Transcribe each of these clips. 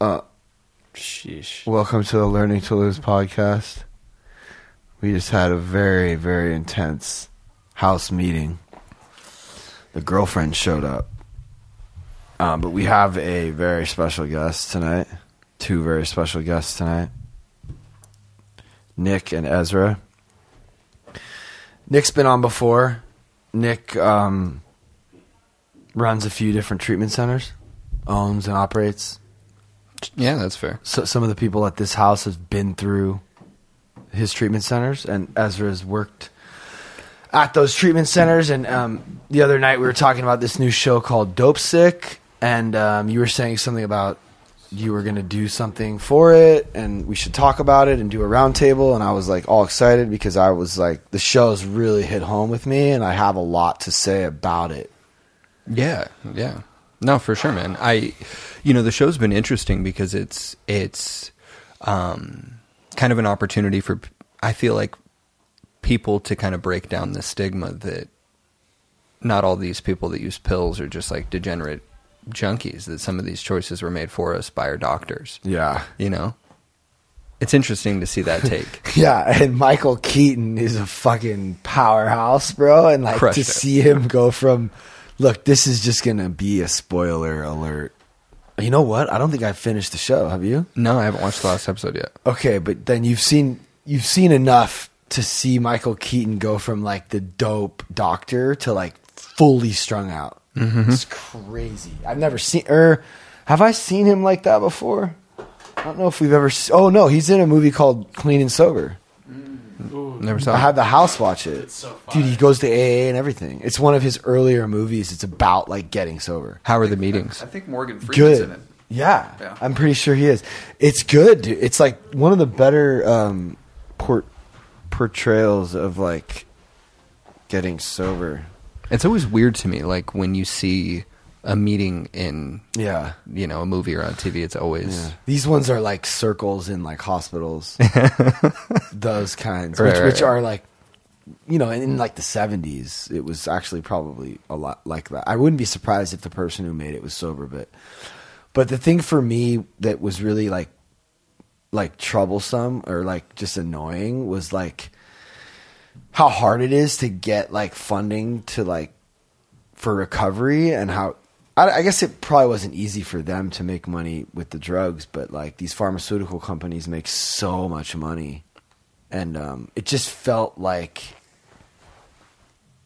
Sheesh. Welcome to the Learning to Lose podcast. We just had a very, very intense house meeting. The girlfriend showed up. Um, but we have a very special guest tonight. Two very special guests tonight Nick and Ezra. Nick's been on before. Nick um, runs a few different treatment centers, owns and operates Yeah, that's fair. so some of the people at this house have been through his treatment centers, and Ezra has worked at those treatment centers. And um, the other night we were talking about this new show called Dopesick, and um, you were saying something about you were going to do something for it, and we should talk about it and do a roundtable. And I was like all excited because I was like, the show's really hit home with me, and I have a lot to say about it. Yeah, yeah. No, for sure, man. I, you know, the show's been interesting because it's it's um, kind of an opportunity for I feel like people to kind of break down the stigma that not all these people that use pills are just like degenerate junkies. That some of these choices were made for us by our doctors. Yeah. You know, it's interesting to see that take. Yeah, and Michael Keaton is a fucking powerhouse, bro. And like Crushed to it. see him go from, look, this is just gonna be a spoiler alert. You know what? I don't think I finished the show. Have you? no, I haven't watched the last episode yet. Okay, but then you've seen you've seen enough to see Michael Keaton go from like the dope doctor to like fully strung out. Mm-hmm. It's crazy. I've never seen or have I seen him like that before? I don't know if we've ever. s- Oh no, he's in a movie called Clean and Sober. Never saw. I it. had the house watch it. so Dude, he goes to AA and everything. It's one of his earlier movies. It's about like getting sober. How are the meetings? I think Morgan Freeman's in Good. it. Yeah, Yeah. I'm pretty sure he is. It's good, dude. It's like one of the better um, port- portrayals of like getting sober. It's always weird to me, like when you see a meeting in, Yeah. you know, a movie or on TV. It's always Yeah. These ones are like circles in like hospitals. Those kinds, Right, which, right, which right. are like, you know, in, in like the 70s, it was actually probably a lot like that. I wouldn't be surprised if the person who made it was sober, but, but the thing for me that was really like, like troublesome or like just annoying was like how hard it is to get like funding to like for recovery and how I, I guess it probably wasn't easy for them to make money with the drugs, but like these pharmaceutical companies make so much money, and um, it just felt like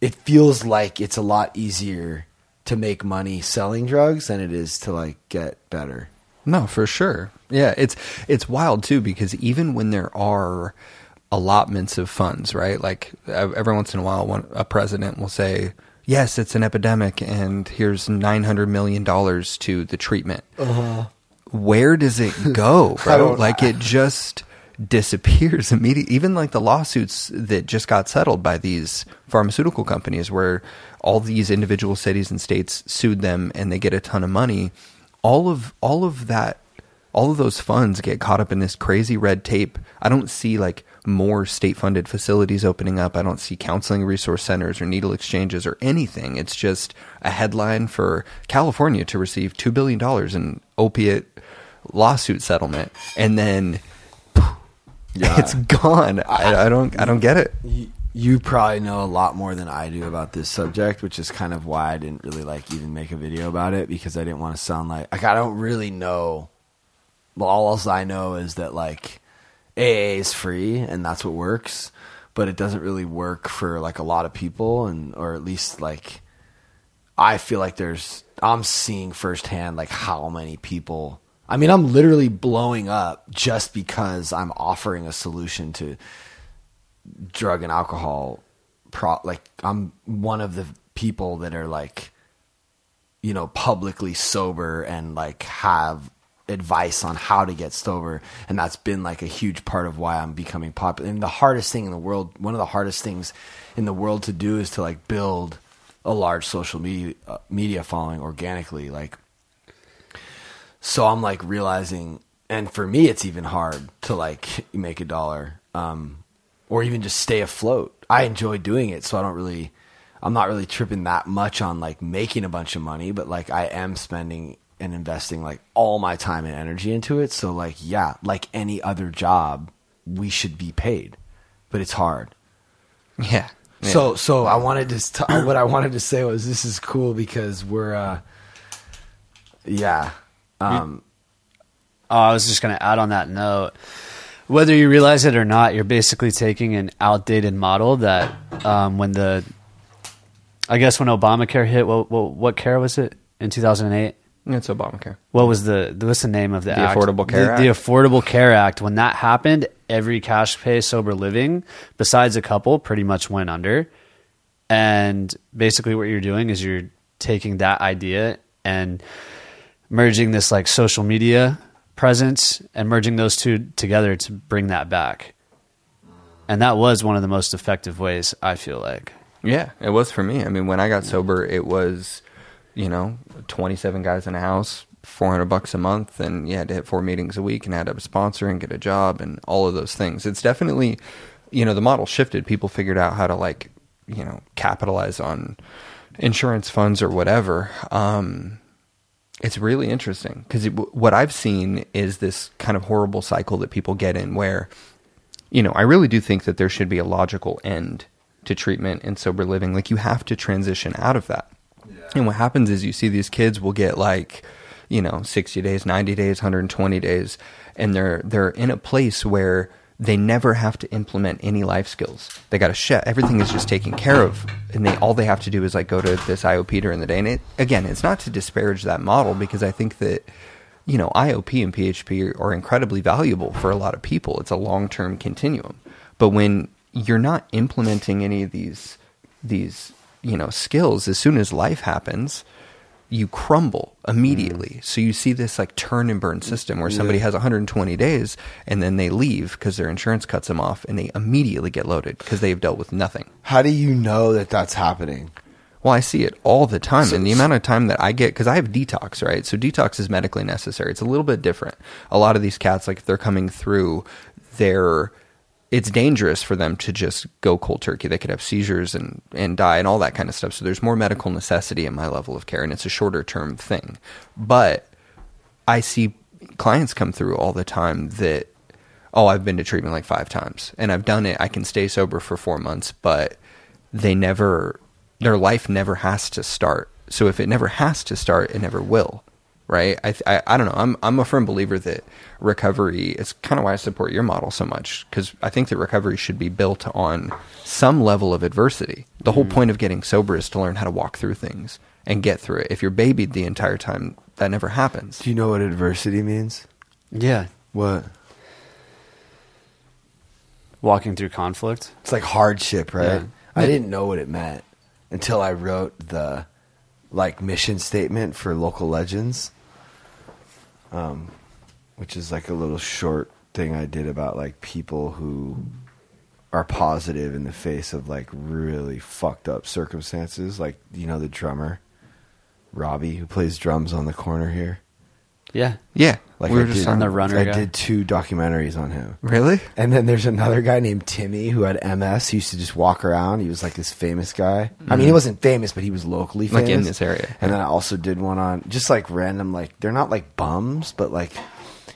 it feels like it's a lot easier to make money selling drugs than it is to like get better. No, for sure. Yeah, it's it's wild too because even when there are allotments of funds, right? Like every once in a while, one, a president will say, "Yes, it's an epidemic, and here's nine hundred million dollars to the treatment." Uh-huh. Where does it go, bro? like it just disappears immediately. Even like the lawsuits that just got settled by these pharmaceutical companies, where all these individual cities and states sued them and they get a ton of money. All of all of that, all of those funds get caught up in this crazy red tape. I don't see like more state funded facilities opening up. I don't see counseling resource centers or needle exchanges or anything. It's just a headline for California to receive two billion dollars in opiate lawsuit settlement, and then Yeah. it's gone. I, I don't. I don't get it. You, you probably know a lot more than I do about this subject, which is kind of why I didn't really like even make a video about it because I didn't want to sound like like I don't really know. Well, all else I know is that like AA is free and that's what works, but it doesn't really work for like a lot of people, and or at least like I feel like there's I'm seeing firsthand like how many people. I mean, I'm literally blowing up just because I'm offering a solution to drug and alcohol pro like I'm one of the people that are like you know publicly sober and like have advice on how to get sober and that's been like a huge part of why I'm becoming popular and the hardest thing in the world one of the hardest things in the world to do is to like build a large social media uh, media following organically like so I'm like realizing, and for me, it's even hard to like make a dollar, um, or even just stay afloat. I enjoy doing it, so I don't really, I'm not really tripping that much on like making a bunch of money, but like I am spending and investing like all my time and energy into it. So like yeah, like any other job, we should be paid, but it's hard. Yeah. yeah. So so I wanted to st- what I wanted to say was this is cool because we're uh yeah. Um Oh, I was just going to add on that note. Whether you realize it or not, you're basically taking an outdated model that um, when the, I guess when Obamacare hit, what, what, what care was it in 2008? It's Obamacare. What was the what's the name of the, The act? Affordable Care the, the Affordable Care Act. When that happened, every cash pay sober living, besides a couple, pretty much went under. And basically, what you're doing is you're taking that idea and merging this like social media presence and merging those two together to bring that back. And that was one of the most effective ways I feel like. Yeah, it was for me. I mean, when I got sober, it was, you know, 27 guys in a house, 400 bucks a month, and you had to hit four meetings a week and to have a sponsor and get a job and all of those things. It's definitely, you know, the model shifted. People figured out how to, like, you know, capitalize on insurance funds or whatever. Um, it's really interesting because what I've seen is this kind of horrible cycle that people get in where, you know, I really do think that there should be a logical end to treatment and sober living. Like you have to transition out of that. And what happens is you see these kids will get like, you know, 60 days, 90 days, 120 days, and they're they're in a place where they never have to implement any life skills. They got a chef. Everything is just taken care of, and they all they have to do is like go to this IOP during the day. And it, again, it's not to disparage that model because I think that you know IOP and PHP are incredibly valuable for a lot of people. It's a long term continuum, but when you're not implementing any of these these you know skills as soon as life happens you crumble immediately. Mm. So you see this like turn and burn system where somebody has 120 days and then they leave because their insurance cuts them off and they immediately get loaded because they've dealt with nothing. how do you know that that's happening? Well, I see it all the time, and the amount of time that I get because I have detox, right? So detox is medically necessary. It's a little bit different. A lot of these cats, like if they're coming through, they're it's dangerous for them to just go cold turkey. They could have seizures and and die and all that kind of stuff. So there's more medical necessity in my level of care, and it's a shorter term thing. But I see clients come through all the time that oh I've been to treatment like five times and I've done it. I can stay sober for four months, but they never their life never has to start. So if it never has to start, it never will. Right? I, I I don't know. I'm I'm a firm believer that recovery. It's kind of why I support your model so much because I think that recovery should be built on some level of adversity. The whole mm. point of getting sober is to learn how to walk through things and get through it. If you're babied the entire time, that never happens. Do you know what adversity means? Yeah. What? Walking through conflict. It's like hardship, right? Yeah. I didn't know what it meant until I wrote the like mission statement for local legends. Um which is like a little short thing I did about like people who are positive in the face of like really fucked up circumstances, like you know the drummer Robbie who plays drums on the corner here. Yeah. Yeah, Like we were I just did, talking- the runner I guy. did two documentaries on him. Really? And then there's another guy named Timmy who had MS. He used to just walk around. He was like this famous guy. I mean, he mm. wasn't famous, but he was locally famous. Like in this area. And then I also did one on just like random, like they're not like bums, but like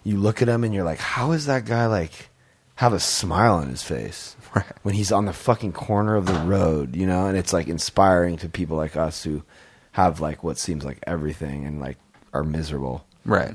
you look at him and you're like, how is that guy like have a smile on his face Right. when he's on the fucking corner of the road, you know? And it's like inspiring to people like us who have like what seems like everything and like are miserable. Right.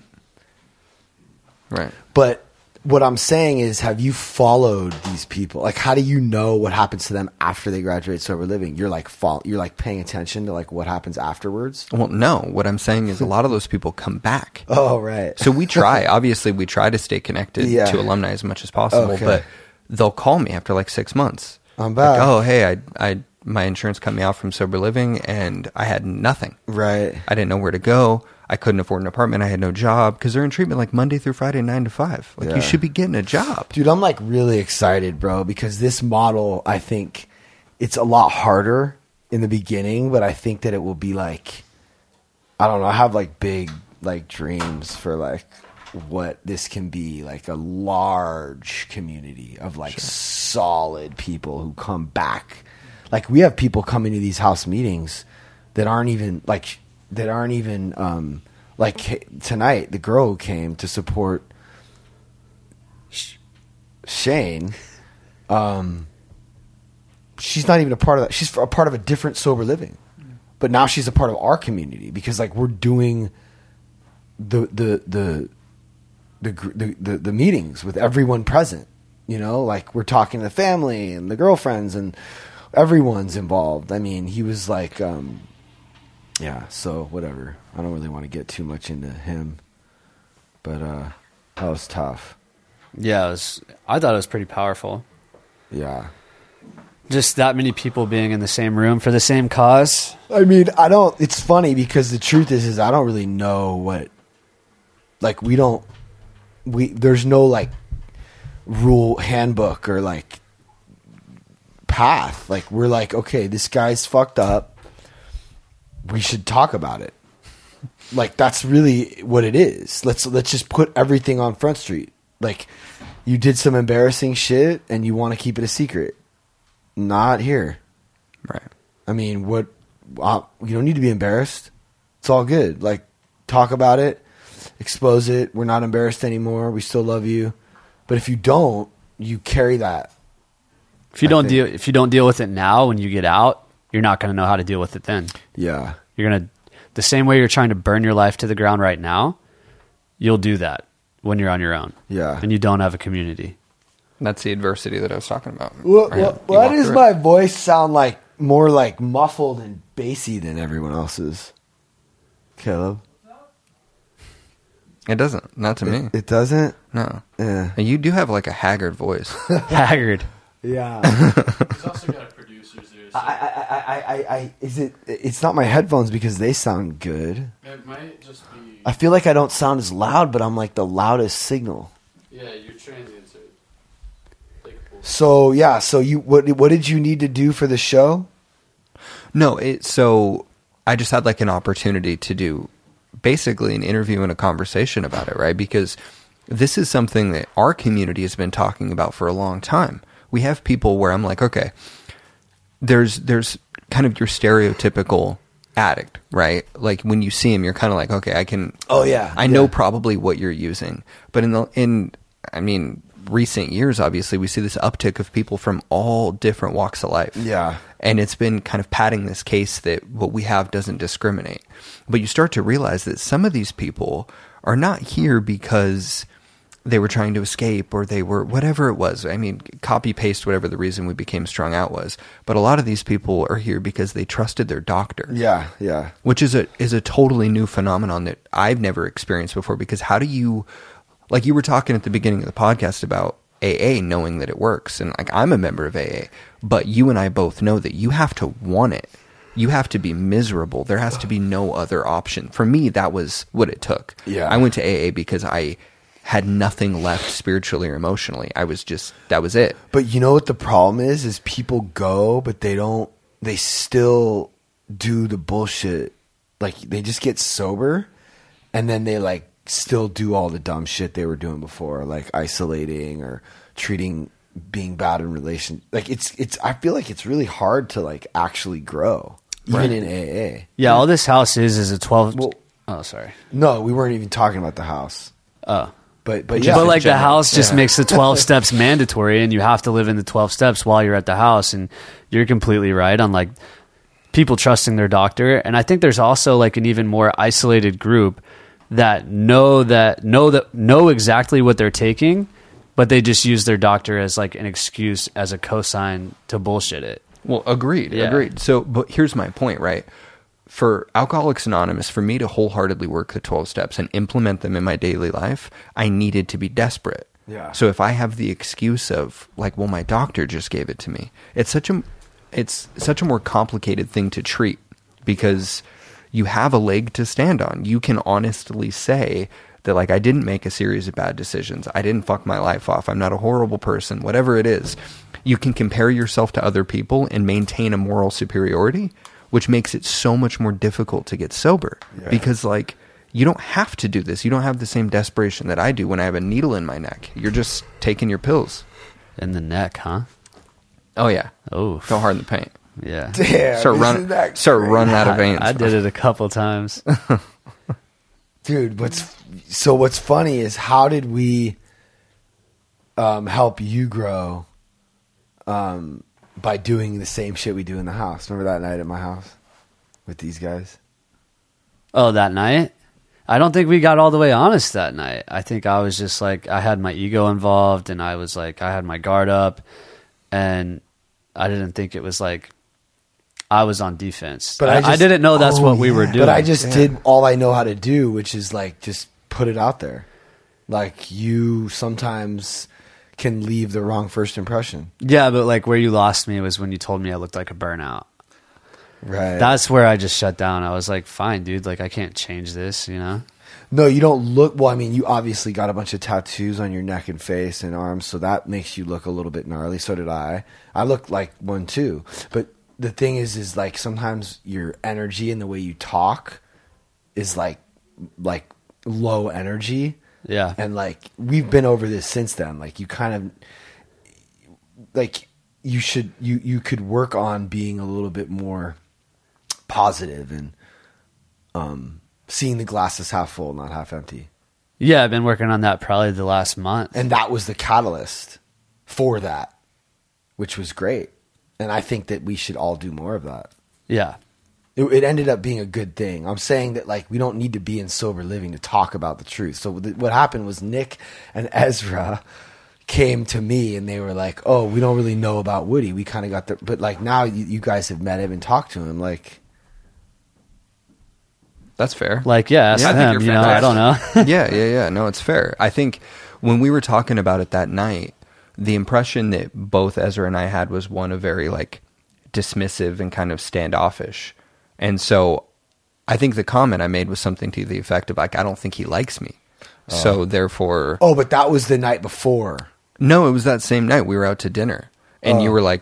Right. But what I'm saying is, have you followed these people? Like, how do you know what happens to them after they graduate sober living? You're like, fall, you're like paying attention to like what happens afterwards. Well, no. What I'm saying is a lot of those people come back. Oh, right. So we try. Obviously, we try to stay connected Yeah. to alumni as much as possible. Okay. But they'll call me after like six months. I'm Like, back. oh, hey, I, I, my insurance cut me off from sober living, and I had nothing. right. I didn't know where to go. I couldn't afford an apartment. I had no job because they're in treatment like Monday through Friday, nine to five. Like Yeah. you should be getting a job. Dude, I'm like really excited, bro, because this model, I think it's a lot harder in the beginning, but I think that it will be like, I don't know, I have like big like dreams for like what this can be like a large community of like solid people who come back. Like we have people coming to these house meetings that aren't even like that aren't even um like tonight, the girl who came to support Sh- Shane, um, she's not even a part of that. She's a part of a different sober living, but now she's a part of our community because like we're doing the the the the the, the, the meetings with everyone present. You know, like we're talking to the family and the girlfriends and everyone's involved. I mean, he was like, um, yeah. So whatever. I don't really want to get too much into him, but uh, that was tough. Yeah, it was, I thought it was pretty powerful. Yeah. Just that many people being in the same room for the same cause. I mean, I don't. It's funny because the truth is, is I don't really know what. Like we don't, we there's no like rule handbook or like path. Like we're like, okay, this guy's fucked up. We should talk about it. Like that's really what it is. Let's let's just put everything on Front Street. Like you did some embarrassing shit and you want to keep it a secret. Not here. Right. I mean, what? Uh, you don't need to be embarrassed. It's all good. Like, talk about it, expose it. We're not embarrassed anymore. We still love you. But if you don't, you carry that. If you I don't think- deal, if you don't deal with it now, when you get out, you're not going to know how to deal with it then. Yeah. You're gonna the same way you're trying to burn your life to the ground right now. You'll do that when you're on your own. Yeah. and you don't have a community. That's the adversity that I was talking about. Well, Right. You well, why does my it. voice sound like more like muffled and bassy than everyone else's? Caleb, It doesn't. Not to me. it, it doesn't. no. And you do have like a haggard voice. Haggard. Yeah. He's also got producers there. So I, I, I, I, I, I, is it? It's not my headphones because they sound good. it might just be. I feel like I don't sound as loud, but I'm like the loudest signal. yeah, your transients are. Like a bull- So yeah, so you what what did you need to do for the show? No, it, so I just had like an opportunity to do basically an interview and a conversation about it, right? Because this is something that our community has been talking about for a long time. We have people where I'm like, okay, there's there's kind of your stereotypical addict, right? Like when you see him, you're kind of like, okay, I can. Oh, yeah, I know yeah. probably what you're using, but in the in, I mean, recent years, obviously, we see this uptick of people from all different walks of life Yeah. and it's been kind of padding this case that what we have doesn't discriminate. But you start to realize that some of these people are not here because they were trying to escape or they were whatever it was. I mean, copy paste whatever the reason we became strung out was. But a lot of these people are here because they trusted their doctor Yeah, yeah. which is a is a totally new phenomenon that I've never experienced before. Because how do you, like you were talking at the beginning of the podcast about AA knowing that it works, and like I'm a member of AA, but you and I both know that you have to want it. You have to be miserable. There has to be no other option. For me, that was what it took. Yeah. I went to AA because I had nothing left spiritually or emotionally. I was just that was it. But you know what the problem is? Is people go, but they don't. They still do the bullshit. Like they just get sober, and then they like still do all the dumb shit they were doing before, like isolating or treating being bad in relation. Like it's it's. I feel like it's really hard to like actually grow, even Right. in AA. Yeah, all this house is is a twelve. Well- oh, sorry. No, we weren't even talking about the house. Oh, But but yeah, but in like the house just yeah. makes the 12 steps mandatory and you have to live in the 12 steps while you're at the house and you're completely right on like people trusting their doctor and i think there's also like an even more isolated group that know that know that know exactly what they're taking but they just use their doctor as like an excuse as a cosign to bullshit it Well, agreed, Yeah. agreed. So, but here's my point, right? For Alcoholics Anonymous, for me to wholeheartedly work the 12 steps and implement them in my daily life, I needed to be desperate. Yeah. So if I have the excuse of like, well, my doctor just gave it to me, it's such a, it's such a more complicated thing to treat because you have a leg to stand on. You can honestly say that like I didn't make a series of bad decisions. I didn't fuck my life off. I'm not a horrible person. Whatever it is, you can compare yourself to other people and maintain a moral superiority, which makes it so much more difficult to get sober Yeah. because like you don't have to do this. You don't have the same desperation that I do when I have a needle in my neck. You're just taking your pills. in the neck huh Oh yeah. oh Go hard in the paint. yeah Damn, Start running. that Start running out of veins. i did it a couple times dude. What's so? What's funny is how did we um, help you grow um, by doing the same shit we do in the house? Remember that night at my house with these guys? Oh, that night? I don't think we got all the way honest that night. I think I was just like I had my ego involved and I was like I had my guard up and I didn't think it was like I was on defense. But I, I, just- didn't know that's Oh, what we were doing. But I just did all I know how to do, which is like just put it out there. Like you sometimes can leave the wrong first impression. Yeah, but like where you lost me was when you told me I looked like a burnout. Right. That's where I just shut down. I was like, fine, dude, like I can't change this, you know? No, you don't look. Well, I mean, you obviously got a bunch of tattoos on your neck and face and arms, so that makes you look a little bit gnarly. So did I. I look like one too. But the thing is, is like sometimes your energy and the way you talk is like, like low energy. Yeah. And like we've been over this since then. Like you kind of, like you should you you could work on being a little bit more positive and um seeing the glasses half full, not half empty. Yeah, I've been working on that probably the last month. And that was the catalyst for that, which was great. And I think that we should all do more of that. yeah. It, it ended up being a good thing. I'm saying that like we don't need to be in sober living to talk about the truth. So th- what happened was Nick and Ezra came to me and they were like, "Oh, we don't really know about Woody. We kind of got the but like now you, you guys have met him and talked to him like That's fair. Like, yeah, ask Yeah, I think them, you're you know, I don't know. yeah, yeah, yeah. No, it's fair. I think when we were talking about it that night, the impression that both Ezra and I had was one of very like dismissive and kind of standoffish. And so I think the comment I made was something to the effect of like, I don't think he likes me. Oh. So therefore, Oh, but that was the night before. no, it was that same night we were out to dinner, and you Oh. were like,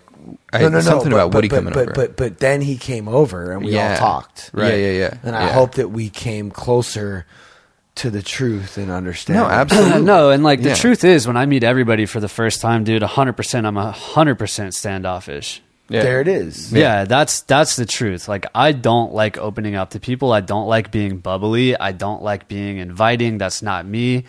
I, no, no, no. something but, about but, Woody but, coming but, over. But but then he came over and we Yeah. all talked. Right. Yeah, yeah, yeah. And I Yeah. hope that we came closer to the truth and understanding. no, absolutely. no, and like the Yeah. truth is, when I meet everybody for the first time, dude, hundred percent, I'm hundred percent standoffish. Yeah. There it is. Yeah. that's that's the truth. Like I don't like opening up to people. I don't like being bubbly. I don't like being inviting. That's not me.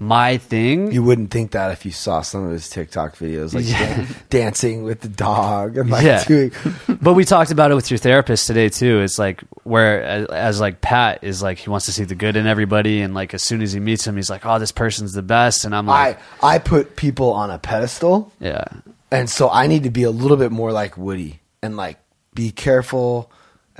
My thing. You wouldn't think that if you saw some of his TikTok videos, like Yeah. dancing with the dog and like Yeah. doing. but we talked about it with your therapist today too. It's like where as, as like Pat is like he wants to see the good in everybody, and like as soon as he meets him, he's like, "Oh, this person's the best," and I'm like, I I put people on a pedestal, "Yeah, and so I need to be a little bit more like Woody and like be careful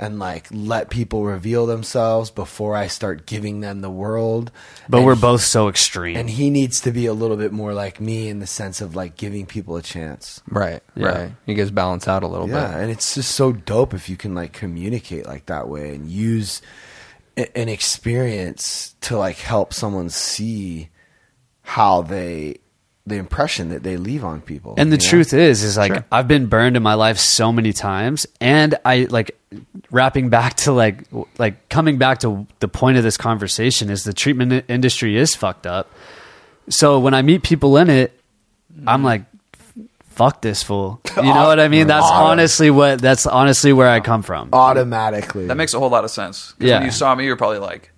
and like let people reveal themselves before I start giving them the world. But And we're he- both so extreme. and he needs to be a little bit more like me in the sense of like giving people a chance. Right, Yeah. right. You guys balance out a little Yeah, bit. Yeah, and it's just so dope if you can like communicate like that way and use a- an experience to like help someone see how they the impression that they leave on people. And the know? truth is, is like Sure. I've been burned in my life so many times, and I like wrapping back to like like coming back to the point of this conversation is the treatment industry is fucked up. So when I meet people in it, I'm mm-hmm. like, fuck this fool. You know what I mean? That's honestly what that's honestly where I come from. automatically. That makes a whole lot of sense. Yeah. When you saw me, you're probably like,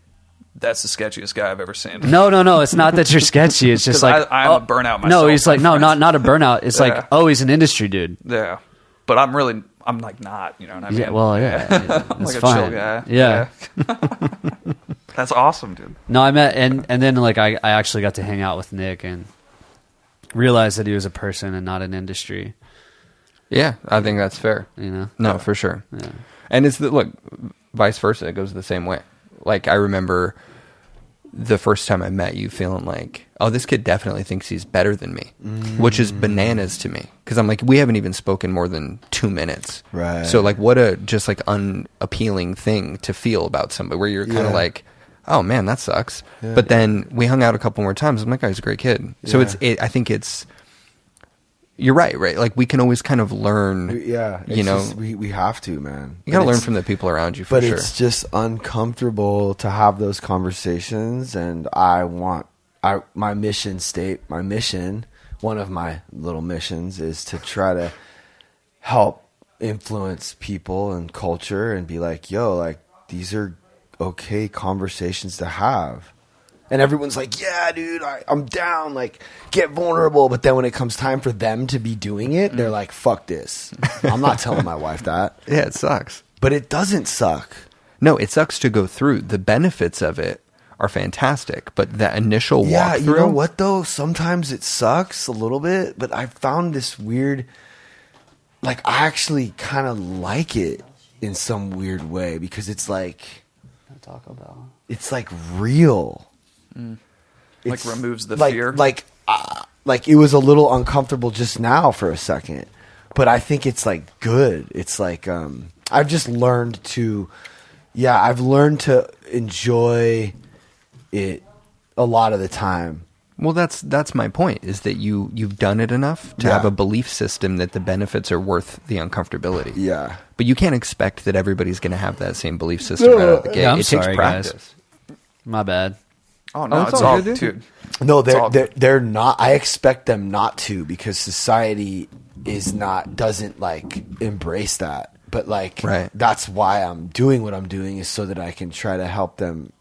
"That's the sketchiest guy I've ever seen." No, no, no. It's not that you're sketchy. It's just like I- I'm oh, a burnout Myself, No, myself, he's like no, friends. not not a burnout. It's Yeah. like oh, he's an industry dude. Yeah, but I'm really, I'm like not. You know what I mean? Yeah, well, yeah, I'm it's like a chill guy. Yeah. That's awesome, dude. No, I met and and then like I, I actually got to hang out with Nick and realized that he was a person and not an industry. Yeah, I think that's fair. You know. No, for sure. Yeah. And it's the look, vice versa. It goes the same way. Like I remember the first time I met you, feeling like, oh, this kid definitely thinks he's better than me, which is mm. bananas to me. Because I'm like, we haven't even spoken more than two minutes. Right. So like, what a just like unappealing thing to feel about somebody, where you're kind of Yeah. like. Oh man, that sucks. Yeah. but then we hung out a couple more times. I'm like, oh, guy's a great kid. So Yeah. it's, it, I think it's, you're right, right? Like we can always kind of learn. yeah, you know, just- we we have to, man. you gotta learn from the people around you for but sure. it's just uncomfortable to have those conversations and i want i my mission state my mission one of my little missions is to try to help influence people and culture and be like yo like these are okay conversations to have. And everyone's like, "Yeah, dude, I, I'm down. Like, get vulnerable." But then when it comes time for them to be doing it, they're like, "Fuck this." I'm not telling my wife that. Yeah, it sucks. But it doesn't suck. No, it sucks to go through. The benefits of it are fantastic, but that initial Yeah, walkthrough. you know what though? Sometimes it sucks a little bit, but I found this weird. Like, I actually kind of like it in some weird way because it's like Taco Bell. it's like real. Like removes the like, fear. Like, uh, like it was a little uncomfortable just now for a second, but I think it's like good. It's like um, I've just learned to, yeah, I've learned to enjoy it a lot of the time. Well, that's that's my point. Is that you you've done it enough to Yeah. have a belief system that the benefits are worth the uncomfortability. Yeah. But you can't expect that everybody's going to have that same belief system right out of the gate. Yeah, I'm it sorry, takes guys. practice. My bad. Oh, oh no, Oh, it's it's, all all, good, dude. dude. No, they're all- they're they're not. I expect them not to because society is not doesn't like embrace that. But like, Right. that's why I'm doing what I'm doing is so that I can try to help them,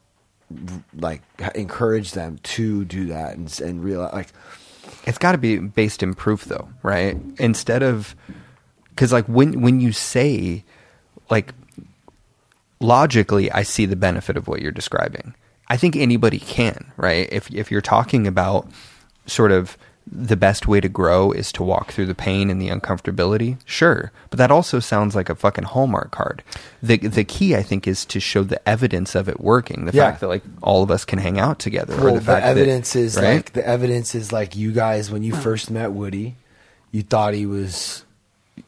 like encourage them to do that and and realize like It's got to be based in proof, though, right? Instead of because like when when you say like logically, I see the benefit of what you're describing. I think anybody can, right? If if you're talking about sort of the best way to grow is to walk through the pain and the uncomfortability, sure. But that also sounds like a fucking Hallmark card. The the key I think is to show the evidence of it working. The Yeah. fact that like all of us can hang out together. well, the the, fact that- evidence is right? like the evidence is like you guys when you first met Woody, you thought he was,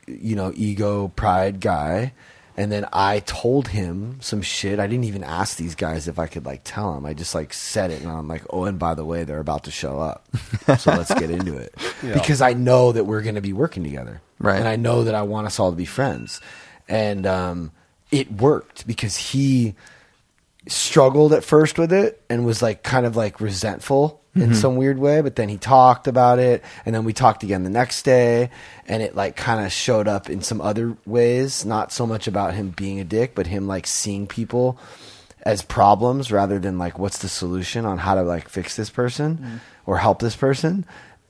you know, ego pride guy, and then I told him some shit. I didn't even ask these guys if I could like tell them. I just like said it, and I'm like, oh, and by the way, they're about to show up, so let's get into it because I know that we're going to be working together, Right. And I know that I want us all to be friends, and um, it worked because he struggled at first with it and was like kind of like resentful in mm-hmm. some weird way but then he talked about it and then we talked again the next day and it like kind of showed up in some other ways not so much about him being a dick but him like seeing people as problems rather than like what's the solution on how to like fix this person mm-hmm. or help this person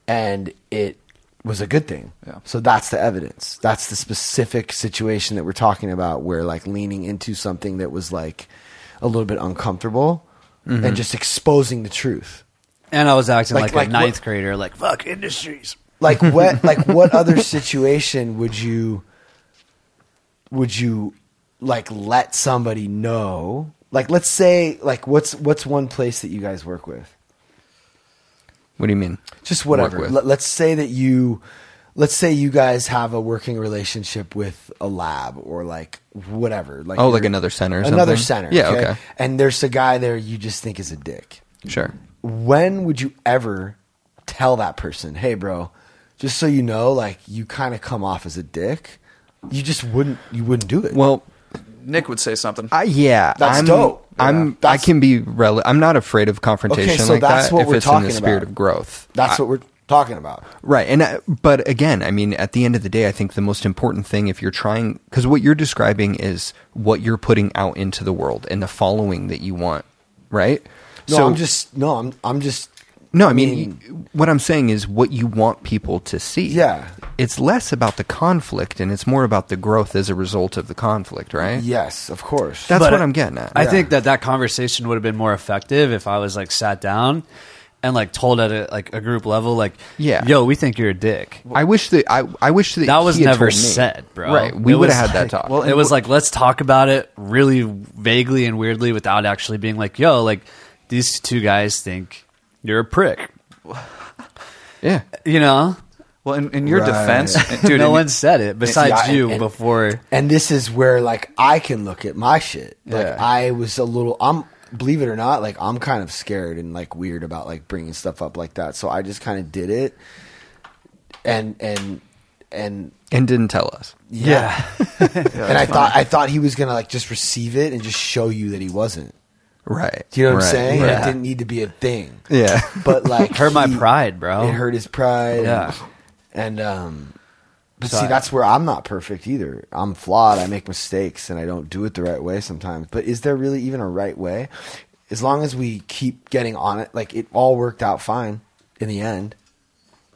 and it was a good thing. Yeah. so that's the evidence. That's the specific situation that we're talking about where like leaning into something that was like a little bit uncomfortable mm-hmm. and just exposing the truth And I was acting Like- like, like a ninth what- grader, like fuck industries. like what like what other situation would you would you like let somebody know like let's say like what's what's one place that you guys work with What do you mean? just Work whatever with. Let, let's say that you let's say you guys have a working relationship with a lab or like whatever like Oh, like you're- another center or another something? center Yeah, okay. and there's a guy there you just think is a dick Sure. When would you ever tell that person, hey, bro, just so you know, like you kind of come off as a dick? You just wouldn't. You wouldn't do it. Well, Nick would say something. I, yeah, That's I'm, dope. I'm. Yeah. That's- I can be. Rel- I'm not afraid of confrontation Okay, so like that's that what if we're it's in the spirit about. of growth. that's I- what we're talking about. Right. And uh, but again, I mean, at the end of the day, I think the most important thing if you're trying because what you're describing is what you're putting out into the world and the following that you want, right? No, I'm just no. I'm. I'm just. No, I mean, you- what I'm saying is what you want people to see. Yeah. It's less about the conflict and it's more about the growth as a result of the conflict, right? Yes, of course. That's But what I'm getting at. I Yeah. think that that conversation would have been more effective if I was like sat down and like told at a, like a group level, like, Yeah. yo, we think you're a dick. I wish that I, I wish that That was he never said, bro. Right, we would have had that talk. Well, it was like let's talk about it really vaguely and weirdly without actually being like, yo, like these two guys think you're a prick. yeah, You know, well, in, in your Right. defense, dude, no in- one said it besides Yeah, you and- before. and this is where like I can look at my shit. Like Yeah. I was a little. I'm believe it or not, like I'm kind of scared and like weird about like bringing stuff up like that. So I just kind of did it, and and and and didn't tell us. yeah. and I thought I thought he was gonna like just receive it and just show you that he wasn't. Right. Do you know what right. I'm saying? Yeah. It didn't need to be a thing. Yeah. But like Hurt my pride, bro. It hurt his pride. Yeah. And, and um But So see, I- that's where I'm not perfect either. I'm flawed. I make mistakes and I don't do it the right way sometimes. But is there really even a right way? As long as we keep getting on it, like it all worked out fine in the end.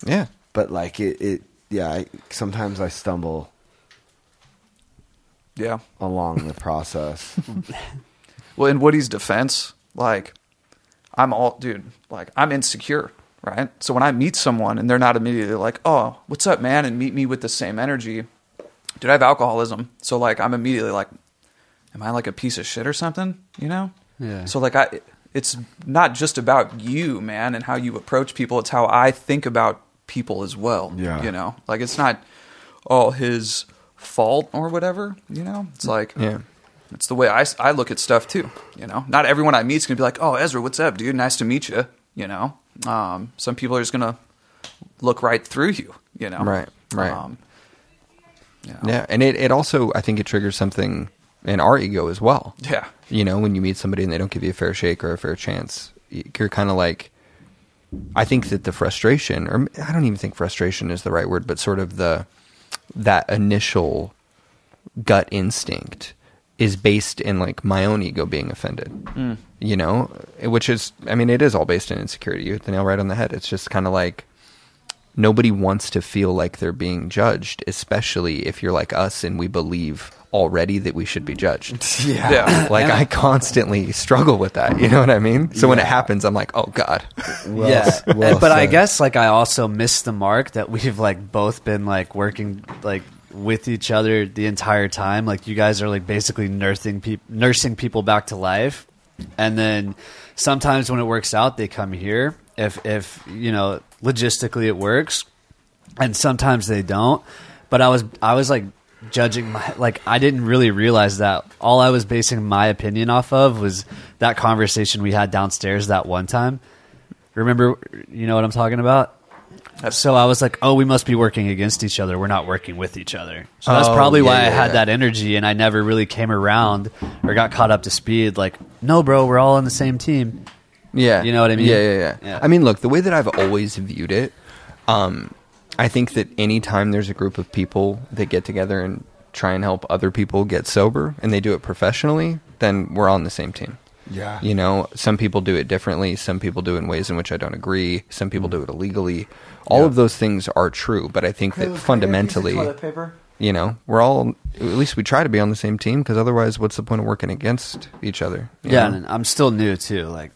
Yeah. But like it, it yeah. I, sometimes I stumble Yeah. along the process. Well, in Woody's defense, like I'm all dude, like I'm insecure, right? So when I meet someone and they're not immediately like, "Oh, what's up, man?" and meet me with the same energy, dude, I have alcoholism, so like I'm immediately like, "Am I like a piece of shit or something?" You know? Yeah. So like I, it's not just about you, man, and how you approach people. It's how I think about people as well. Yeah. You know, like it's not all his fault or whatever. You know, it's like Yeah. It's the way I, I look at stuff too. You know, not everyone I meet's gonna be like, "Oh, Ezra, what's up, dude? Nice to meet you." You know, um, some people are just gonna look right through you. You know, Right, right. Um, yeah, Yeah, and it, it also I think it triggers something in our ego as well. yeah, You know, when you meet somebody and they don't give you a fair shake or a fair chance, you're kind of like. I think that the frustration, or I don't even think frustration is the right word, but sort of the that initial gut instinct is based in like my own ego being offended. Mm. You know, which is, I mean, it is all based in insecurity. You hit the nail right on the head. It's just kind of like nobody wants to feel like they're being judged, especially if you're like us and we believe already that we should be judged. yeah. yeah. Like I constantly struggle with that. You know what I mean? So when it happens, I'm like, oh god. Well, yeah, well but I guess like I also missed the mark that we've like both been like working like with each other the entire time. Like you guys are like basically nursing people, nursing people back to life, and then sometimes when it works out, they come here. If if you know logistically it works, and sometimes they don't. But I was I was like judging my like I didn't really realize that all I was basing my opinion off of was that conversation we had downstairs that one time. Remember, you know what I'm talking about? So I was like, "Oh, we must be working against each other. We're not working with each other." So that's Oh, probably yeah, why I yeah, had yeah. that energy, and I never really came around or got caught up to speed. Like, no, bro, we're all on the same team. Yeah. You know what I mean? Yeah, yeah, yeah, Yeah. I mean, look, the way that I've always viewed it, um, I think that anytime there's a group of people that get together and try and help other people get sober and they do it professionally, then we're on the same team. Yeah. You know, some people do it differently. Some people do it in ways in which I don't agree. Some people do it illegally. All of those things are true, but I think that fundamentally, you know, we're all at least we try to be on the same team because otherwise, what's the point of working against each other? Yeah, know? and I'm still new too. Like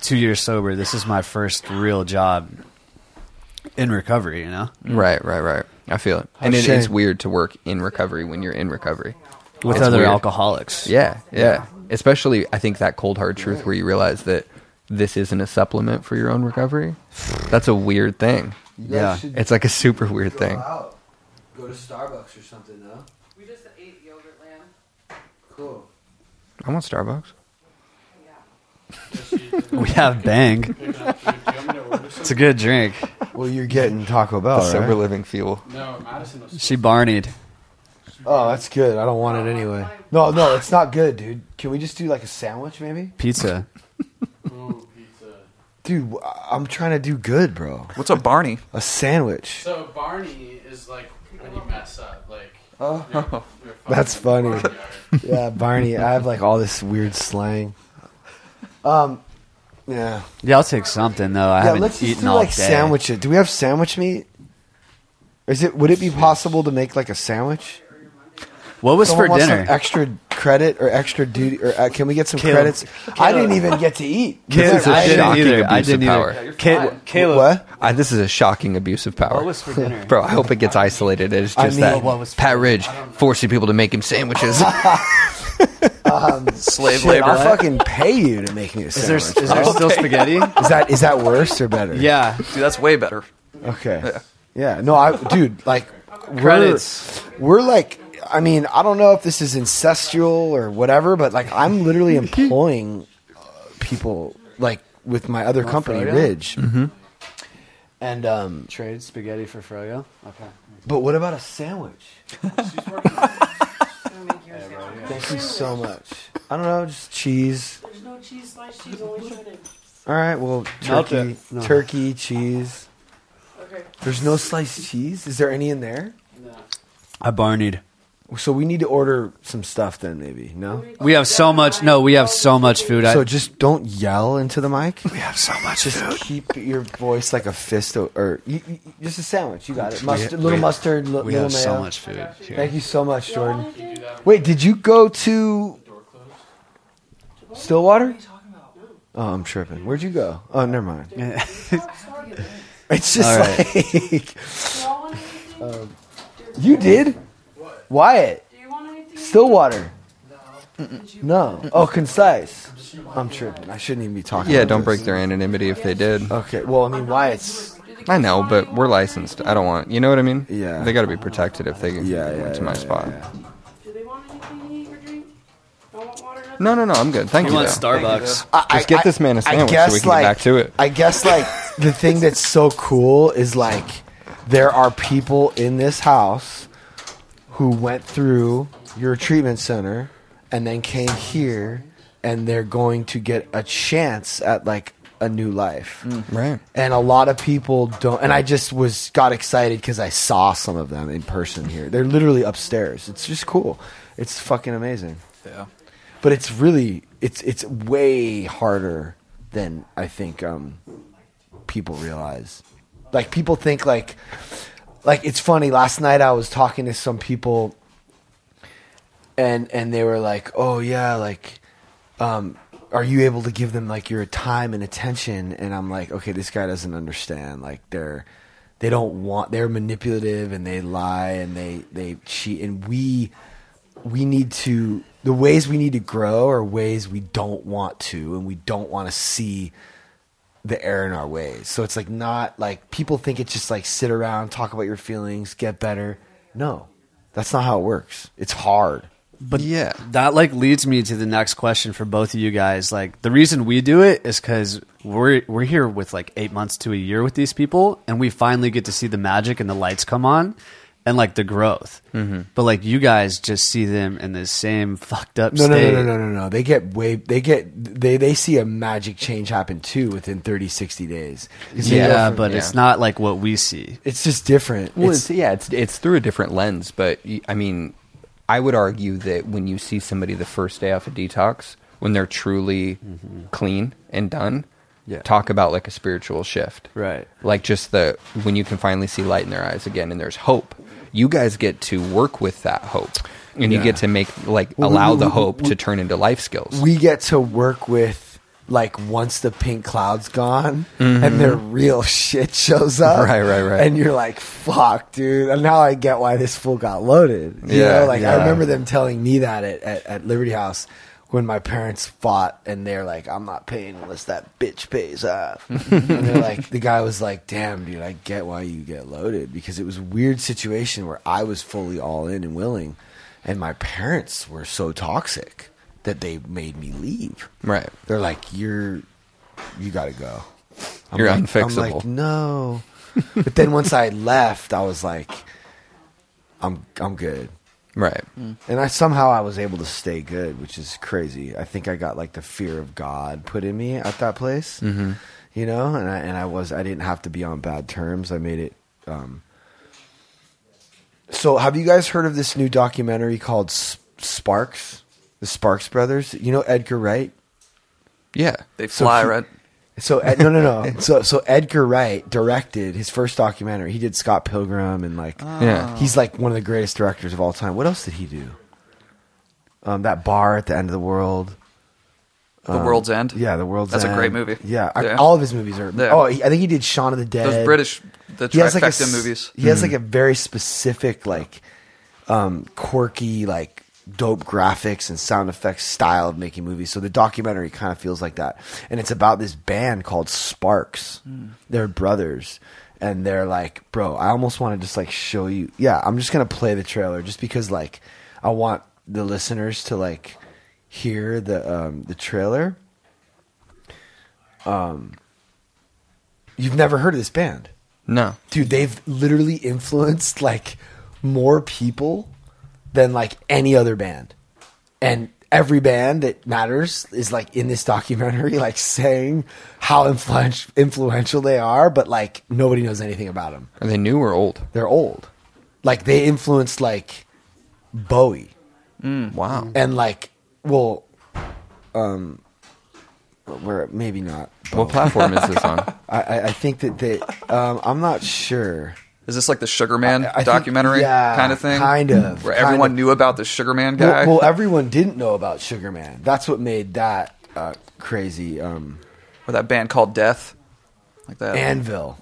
two years sober. This is my first real job in recovery. You know, mm. Right, right, right. I feel it. And a it is shame. weird to work in recovery when you're in recovery. with It's other weird. alcoholics. Yeah, yeah. Especially, I think that cold hard truth where you realize that this isn't a supplement for your own recovery. That's a weird thing. Yeah. It's like a super weird thing. Go to Starbucks or something, though. We just ate Yogurtland. Cool. I want Starbucks. We have Bang. It's a good drink. Well, you're getting Taco Bell, The sober right? living fuel. No, Madison was. She barneyed. Oh, that's good. I don't want it anyway. No, no, it's not good, dude. Can we just do like a sandwich, maybe? Pizza. Ooh, pizza. Dude, I'm trying to do good, bro. What's up, Barney? A sandwich. So Barney is like when you mess up, like. Oh. you're- you're That's funny. barnyard. Yeah, Barney. I have like all this weird slang. Um, yeah. Yeah, I'll take something though. I yeah, haven't let's eaten do all like day. sandwich it. Do we have sandwich meat? Is it? Would it be possible to make like a sandwich? What was Someone for wants dinner? some extra credit or extra duty, or uh, can we get some Caleb. credits? I didn't even get to eat. Caleb, is a I didn't shocking either. I abuse of didn't either. power. Ca- Caleb, What? I, this is a shocking abuse of power. What was for dinner? Bro, I hope it gets isolated. It's I just mean- that What was for Pat Ridge forcing people to make him sandwiches. Slave Shit, labor. I'll fucking pay you to make me a Is there sandwich. is there still spaghetti? Is that is that worse or better? Yeah. Dude, that's way better. Okay. Yeah. No, I, dude, like, we're, Credits. We're like, I mean, I don't know if this is incestual or whatever, but like, I'm literally employing uh, people like with my other company, Froyo? Ridge. Mm-hmm. And um, Trade spaghetti for froyo. Okay. but what about a sandwich? Gonna make you a sandwich. Thank you so much. I don't know, just cheese. There's no cheese, sliced cheese, only shredded. All right, well, turkey. No. turkey, cheese. Okay. There's no sliced cheese. Is there any in there? No. I barneyed. So we need to order some stuff then, maybe. No. We have so much. No, we have so much food. I, So just don't yell into the mic. we have so much Just food. keep your voice like a fist, o- or you, you, just a sandwich. You got it. Mustard, We- little we- mustard, li- We little have mayo. so much food. Here. Thank you so much, Jordan. Wait, did you go to Stillwater? Oh, I'm tripping. Where'd you go? Oh, never mind. It's just All right. like um, you did. Wyatt, Do you want anything? Stillwater. No. Oh, concise. I'm tripping. I shouldn't even be talking. Yeah, about don't this. break their anonymity if they did. Okay. Well, I mean, Wyatt's. I know, but we're licensed. I don't want. You know what I mean? Yeah. They got to be protected if they Yeah, yeah. went to my yeah, spot. yeah. Do they want anything to eat or drink? Don't want water? No, no, no. I'm good. Thank You you. want though. Starbucks? I- Just get this man a sandwich so guess, we can like, get back to it. I guess like the thing that's so cool is like there are people in this house who went through your treatment center and then came here and they're going to get a chance at like a new life. Right. And a lot of people don't and I just was got excited cuz I saw some of them in person here. They're literally upstairs. It's just cool. It's fucking amazing Yeah. but it's really it's it's way harder than I think um, people realize. Like people think like like it's funny. Last night I was talking to some people, and and they were like, "Oh yeah, like, um, are you able to give them like your time and attention?" And I'm like, "Okay, this guy doesn't understand. Like they're." They don't want. They're manipulative and they lie and they they cheat. And we we need to the ways we need to grow are ways we don't want to and we don't want to see the error in our ways. So it's like not like people think it's just like sit around talk about your feelings get better. No. That's not how it works. It's hard. But Yeah. that like leads me to the next question for both of you guys. Like the reason we do it is because we're we're here with like eight months to a year with these people, and we finally get to see the magic and the lights come on, and like the growth. Mm-hmm. But like you guys just see them in the same fucked up no no, state. no no no no no they get way they get they they see a magic change happen too within 30 60 days Yeah, but yeah. it's not like what we see. it's just different Well, It's- it's, yeah, it's it's through a different lens, but I mean, I would argue that when you see somebody the first day off a detox, when they're truly clean and done, Yeah. talk about like a spiritual shift, Right. Like just the when you can finally see light in their eyes again, and there's hope. You guys get to work with that hope, and you get to make like Well, allow we- the hope we- to turn into life skills. we get to work with like once the pink cloud's gone and their real shit shows up. Mm-hmm. Right, right, right. And you're like, fuck, dude. And now I get why this fool got loaded. You Yeah, know, like I remember them telling me that at, at, at Liberty House when my parents fought and they're like, I'm not paying unless that bitch pays off. and they're like, the guy was like, damn, dude, I get why you get loaded because it was a weird situation where I was fully all in and willing and my parents were so toxic that they made me leave. right. They're like, "You're, you got to go." I'm You're like, I'm like, no. but then once I left, I was like, "I'm, I'm good." Right. And I somehow I was able to stay good, which is crazy. I think I got like the fear of God put in me at that place, mm-hmm. you know. And I and I was I didn't have to be on bad terms. I made it. Um, so, have you guys heard of this new documentary called S- Sparks? The Sparks Brothers. You know Edgar Wright. Yeah. They So fly, he- right? So no, no, no. So so Edgar Wright directed his first documentary. He did Scott Pilgrim and like Yeah. he's like one of the greatest directors of all time. What else did he do? Um, that bar at the end of the world. The World's End. Yeah, the world's end. That's a great movie. Yeah, I- Yeah. all of his movies are. Yeah. Oh, he, I think he did Shaun of the Dead. Those British, the He has like a trifecta movies. He has like a very specific, like, um, quirky, like dope graphics and sound effects style of making movies. So the documentary kind of feels like that, and it's about this band called Sparks. They're brothers, and they're like, bro. I almost want to just like show you. Yeah, I'm just gonna play the trailer just because like I want the listeners to like hear the um, the trailer. Um, you've never heard of this band No. dude they've literally influenced like more people than like any other band and every band that matters is like in this documentary like saying how influential influential they are but like nobody knows anything about them Are they new or old? they're old Like they influenced like Bowie Wow. and like well, um, where maybe not. What platform is this on? I, I I think that they. Um, I'm not sure. Is this like the Sugar Man I- I think- documentary yeah, kind of thing? kind of, Where kind everyone of. knew about the Sugar Man guy? Well, well, everyone didn't know about Sugar Man. That's what made that uh, crazy. Um, or that band called Death? Like that. Anvil.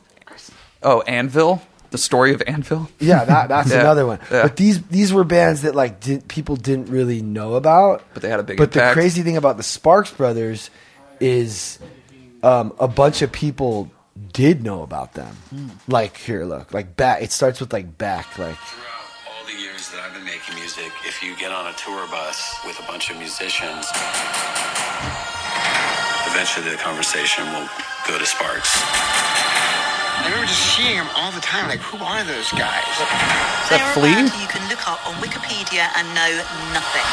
oh, Anvil? The story of Anvil? Yeah, that, that's Yeah, another one. yeah. But these these were bands that like people didn't really know about. But they had a big But the crazy thing about the Sparks Brothers is um, a bunch of people did know about them. Hmm. Like here, look, like back. It starts with like back, like Throughout all the years that I've been making music, if you get on a tour bus with a bunch of musicians, eventually the conversation will go to Sparks. I remember just seeing them all the time. Like, who are those guys? Is that They're a Flea? you can look up on Wikipedia and know nothing.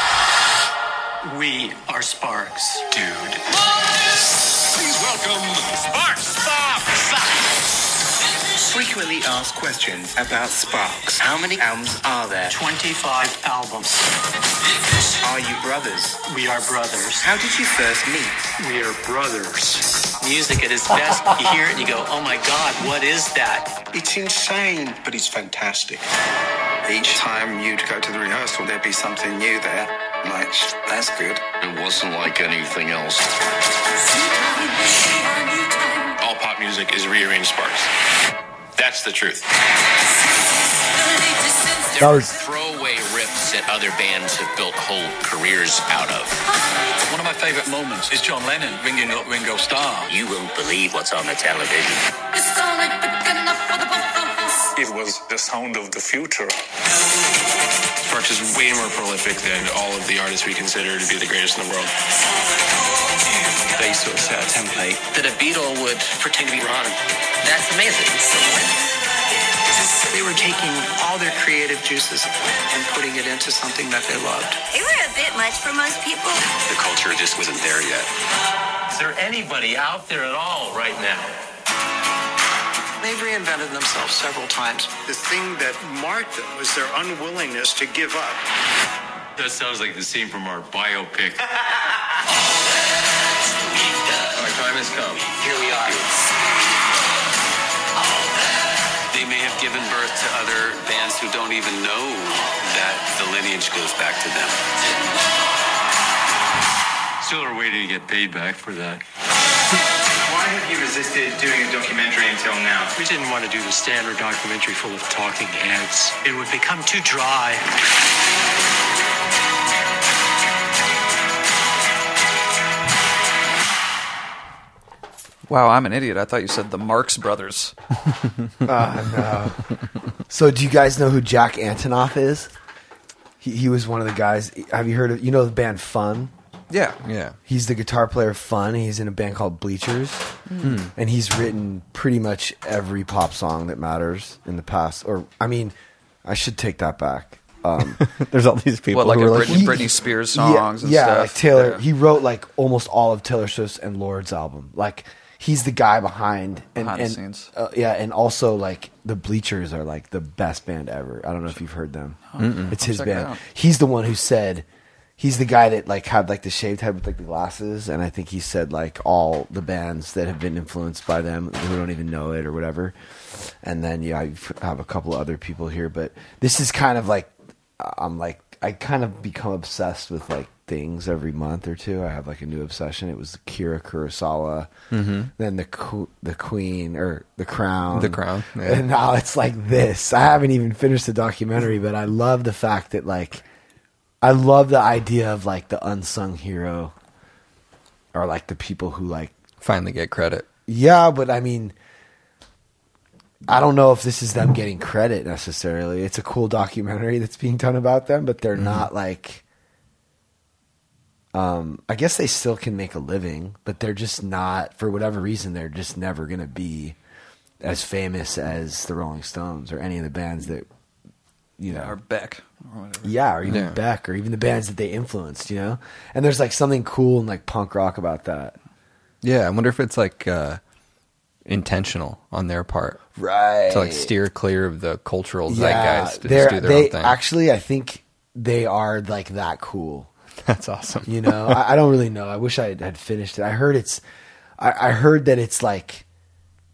We are Sparks, dude. Please welcome Sparks. Frequently asked questions about Sparks. How many albums are there? 25 albums. Are you brothers? We are brothers. How did you first meet? We are brothers. Music at its best, you hear it and you go, oh my god, what is that? It's insane, but it's fantastic. Each time you'd go to the rehearsal, there'd be something new there. Like, that's good. It wasn't like anything else. All pop music is rearranged Sparks. That's the truth. that was throwaway riffs that other bands have built whole careers out of. One of my favorite moments is John Lennon ringing up Ringo Starr. You won't believe what's on the television. It was the sound of the future. Sparks is way more prolific than all of the artists we consider to be the greatest in the world. They sort of set a template that a Beatle would pretend to be Ron. That's amazing. They were taking all their creative juices and putting it into something that they loved. They were a bit much for most people. The culture just wasn't there yet. Is there anybody out there at all right now? They've reinvented themselves several times. The thing that marked them was their unwillingness to give up. That sounds like the scene from our biopic. Our time has come. Here we are. They may have given birth to other bands who don't even know that the lineage goes back to them. Still are waiting to get paid back for that. Why have you resisted doing a documentary until now? We didn't want to do the standard documentary full of talking heads. It would become too dry. Wow, I'm an idiot. I thought you said the Marx Brothers. No. So, do you guys know who Jack Antonoff is? He, he was one of the guys. Have you heard of? You know the band Fun? Yeah. Yeah. He's the guitar player of Fun. He's in a band called Bleachers, and he's written pretty much every pop song that matters in the past. Or, I mean, I should take that back. Um, There's all these people What, like who a are like, Britney, Britney Spears songs yeah, and yeah, stuff? like Taylor. Yeah. He wrote like almost all of Taylor Swift's and Lorde's album. Like he's the guy behind and, Behind the scenes. Uh, yeah, and also like the Bleachers are like the best band ever. I don't know if you've heard them. It's his check it band. He's the one who said. He's the guy that like had like the shaved head with like the glasses, and I think he said like all the bands that have been influenced by them who don't even know it or whatever. And then yeah, I have a couple other people here, but this is kind of like I'm like I kind of become obsessed with like things every month or two. I have like a new obsession. It was Kira Kurosawa, mm-hmm. then the the Queen or the Crown, The Crown, yeah. and now it's like this. I haven't even finished the documentary, but I love the fact that like I love the idea of like the unsung hero, or like the people who like finally get credit. yeah, but I mean, I don't know if this is them getting credit necessarily. It's a cool documentary that's being done about them, but they're mm-hmm. not like. Um, I guess they still can make a living, but they're just not for whatever reason. They're just never going to be as famous as the Rolling Stones or any of the bands that you know Or Beck. Or whatever. yeah, or even Yeah. Beck, or even the bands that they influenced, you know. And there's like something cool and like punk rock about that. Yeah, I wonder if it's like uh, intentional on their part, right? To like steer clear of the cultural Yeah, zeitgeist to they're- just do their they own thing. actually, I think they are like that cool. That's awesome. You know, I, I don't really know. I wish I had, had finished it. I heard it's, I, I heard that it's like,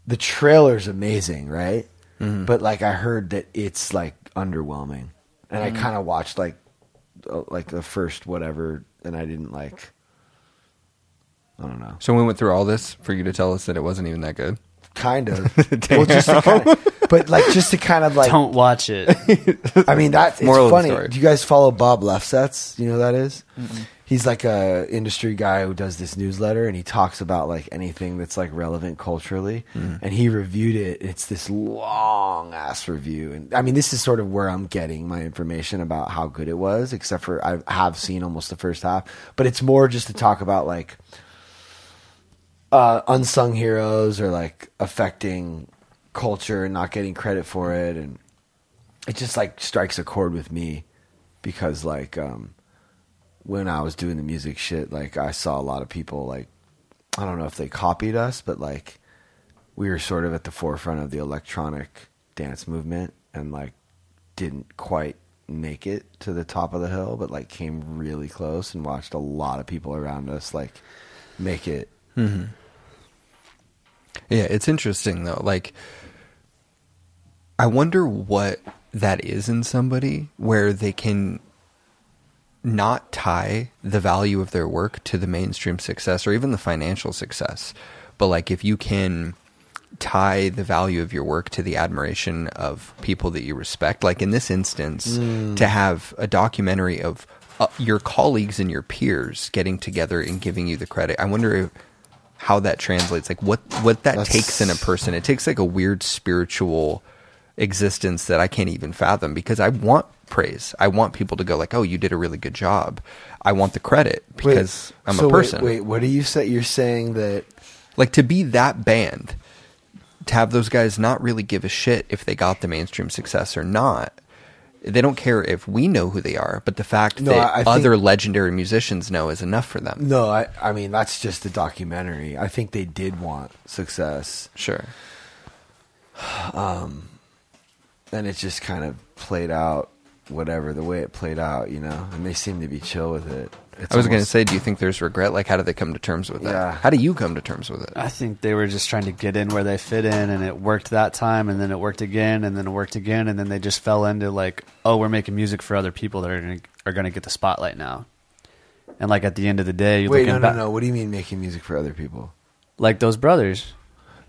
the trailer's amazing, right? Mhm. But like, I heard that it's like underwhelming, and I Mhm. kind of watched like, uh, like the first whatever, and I didn't like. I don't know. So we went through all this for you to tell us that it wasn't even that good. Kind of. well, just to kind of, but like just to kind of like Don't watch it. I mean, that's it's of the funny. story. Do you guys follow Bob Lefsetz? You know who that is? He's like a industry guy who does this newsletter, and he talks about like anything that's like relevant culturally. Mhm. And he reviewed it. It's this long ass review, and I mean, this is sort of where I'm getting my information about how good it was. Except for I have seen almost the first half, but it's more just to talk about like uh, unsung heroes or like affecting culture and not getting credit for it. And it just like strikes a chord with me because like um when I was doing the music shit like I saw a lot of people like I don't know if they copied us but like we were sort of at the forefront of the electronic dance movement and like didn't quite make it to the top of the hill but like came really close and watched a lot of people around us like make it hmm Yeah, it's interesting though. Like, I wonder what that is in somebody where they can not tie the value of their work to the mainstream success or even the financial success. But like, if you can tie the value of your work to the admiration of people that you respect, like in this instance, Mm. to have a documentary of uh, your colleagues and your peers getting together and giving you the credit. I wonder if, how that translates, like what what that That's- takes in a person. It takes like a weird spiritual existence that I can't even fathom because I want praise. I want people to go like, "Oh, you did a really good job." I want the credit because Wait, I'm so a person. Wait, what do you say? You're saying that Like to be that band, to have those guys not really give a shit if they got the mainstream success or not. They don't care if we know who they are, but the fact No, that I- I think- other legendary musicians know is enough for them. no, I I mean that's just the documentary. I think they did want success. Sure. Um, and it just kind of played out whatever the way it played out, you know. And they seem to be chill with it. It's I was going to say, do you think there's regret? Like, how do they come to terms with that? Yeah. How do you come to terms with it? I think they were just trying to get in where they fit in, and it worked that time, and then it worked again, and then it worked again, and then they just fell into like, oh, we're making music for other people that are gonna, are going to get the spotlight now. And like at the end of the day, you're Wait, looking no, no, back, no. What do you mean making music for other people? like those brothers.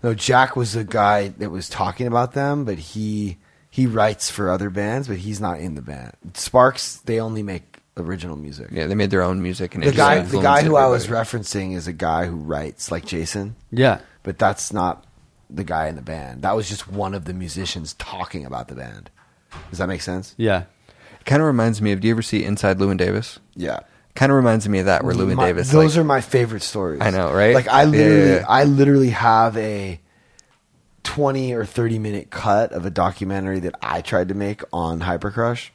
No, Jack was the guy that was talking about them, but he he writes for other bands, but he's not in the band. Sparks, they only make original music. Yeah, they made their own music, and it the guy, the guy who I was referencing is a guy who writes like Jason. Yeah. but that's not the guy in the band. That was just one of the musicians talking about the band. Does that make sense? Yeah. It kind of reminds me of. Do you ever see Inside Llewyn Davis? Yeah. Kind of reminds me of that, where Llewyn My- Davis. Those like, are my favorite stories. I know, right? Like I Yeah, yeah, literally, yeah. I literally have a twenty or thirty minute cut of a documentary that I tried to make on Hypercrush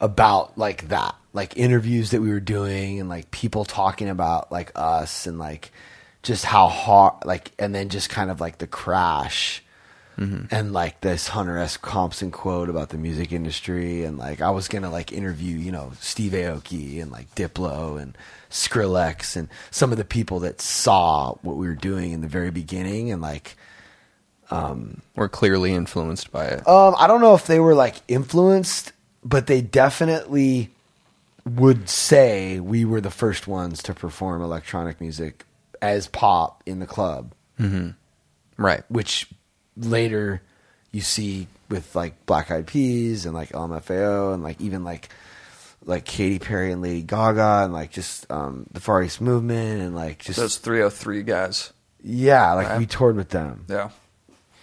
about like that, like interviews that we were doing and like people talking about like us and like just how hard, like, and then just kind of like the crash Mhm. and like this Hunter S. Thompson quote about the music industry, and like I was gonna like interview, you know, Steve Aoki and like Diplo and Skrillex and some of the people that saw what we were doing in the very beginning, and like, um, were clearly influenced by it. um, I don't know if they were like influenced, but they definitely would say we were the first ones to perform electronic music as pop in the club. Mhm. Right. Which later you see with like Black Eyed Peas and like LMFAO and like even like like Katy Perry and Lady Gaga and like just um, the Far East Movement and like just Those 303 guys. yeah, like Right. we toured with them. Yeah.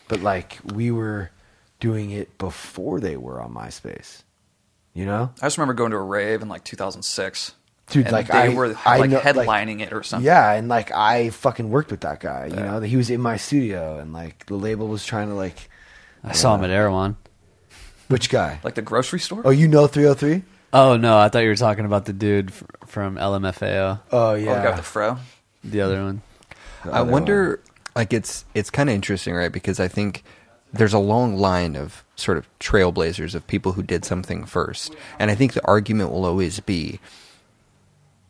But like we were doing it before they were on MySpace. You know? I just remember going to a rave in like 2006. Dude, and like they I were I like know- headlining it or something. Yeah, and like I fucking worked with that guy. You Yeah. know, he was in my studio, and like the label was trying to like. I saw him uh, at Erewhon. Which guy? Like the grocery store. Oh, you know 303? Oh no, I thought you were talking about the dude from LMFAO. Oh Oh, the guy with the fro. the other one. I wonder. Like it's it's kind of interesting, right? Because I think there's a long line of sort of trailblazers of people who did something first, and I think the argument will always be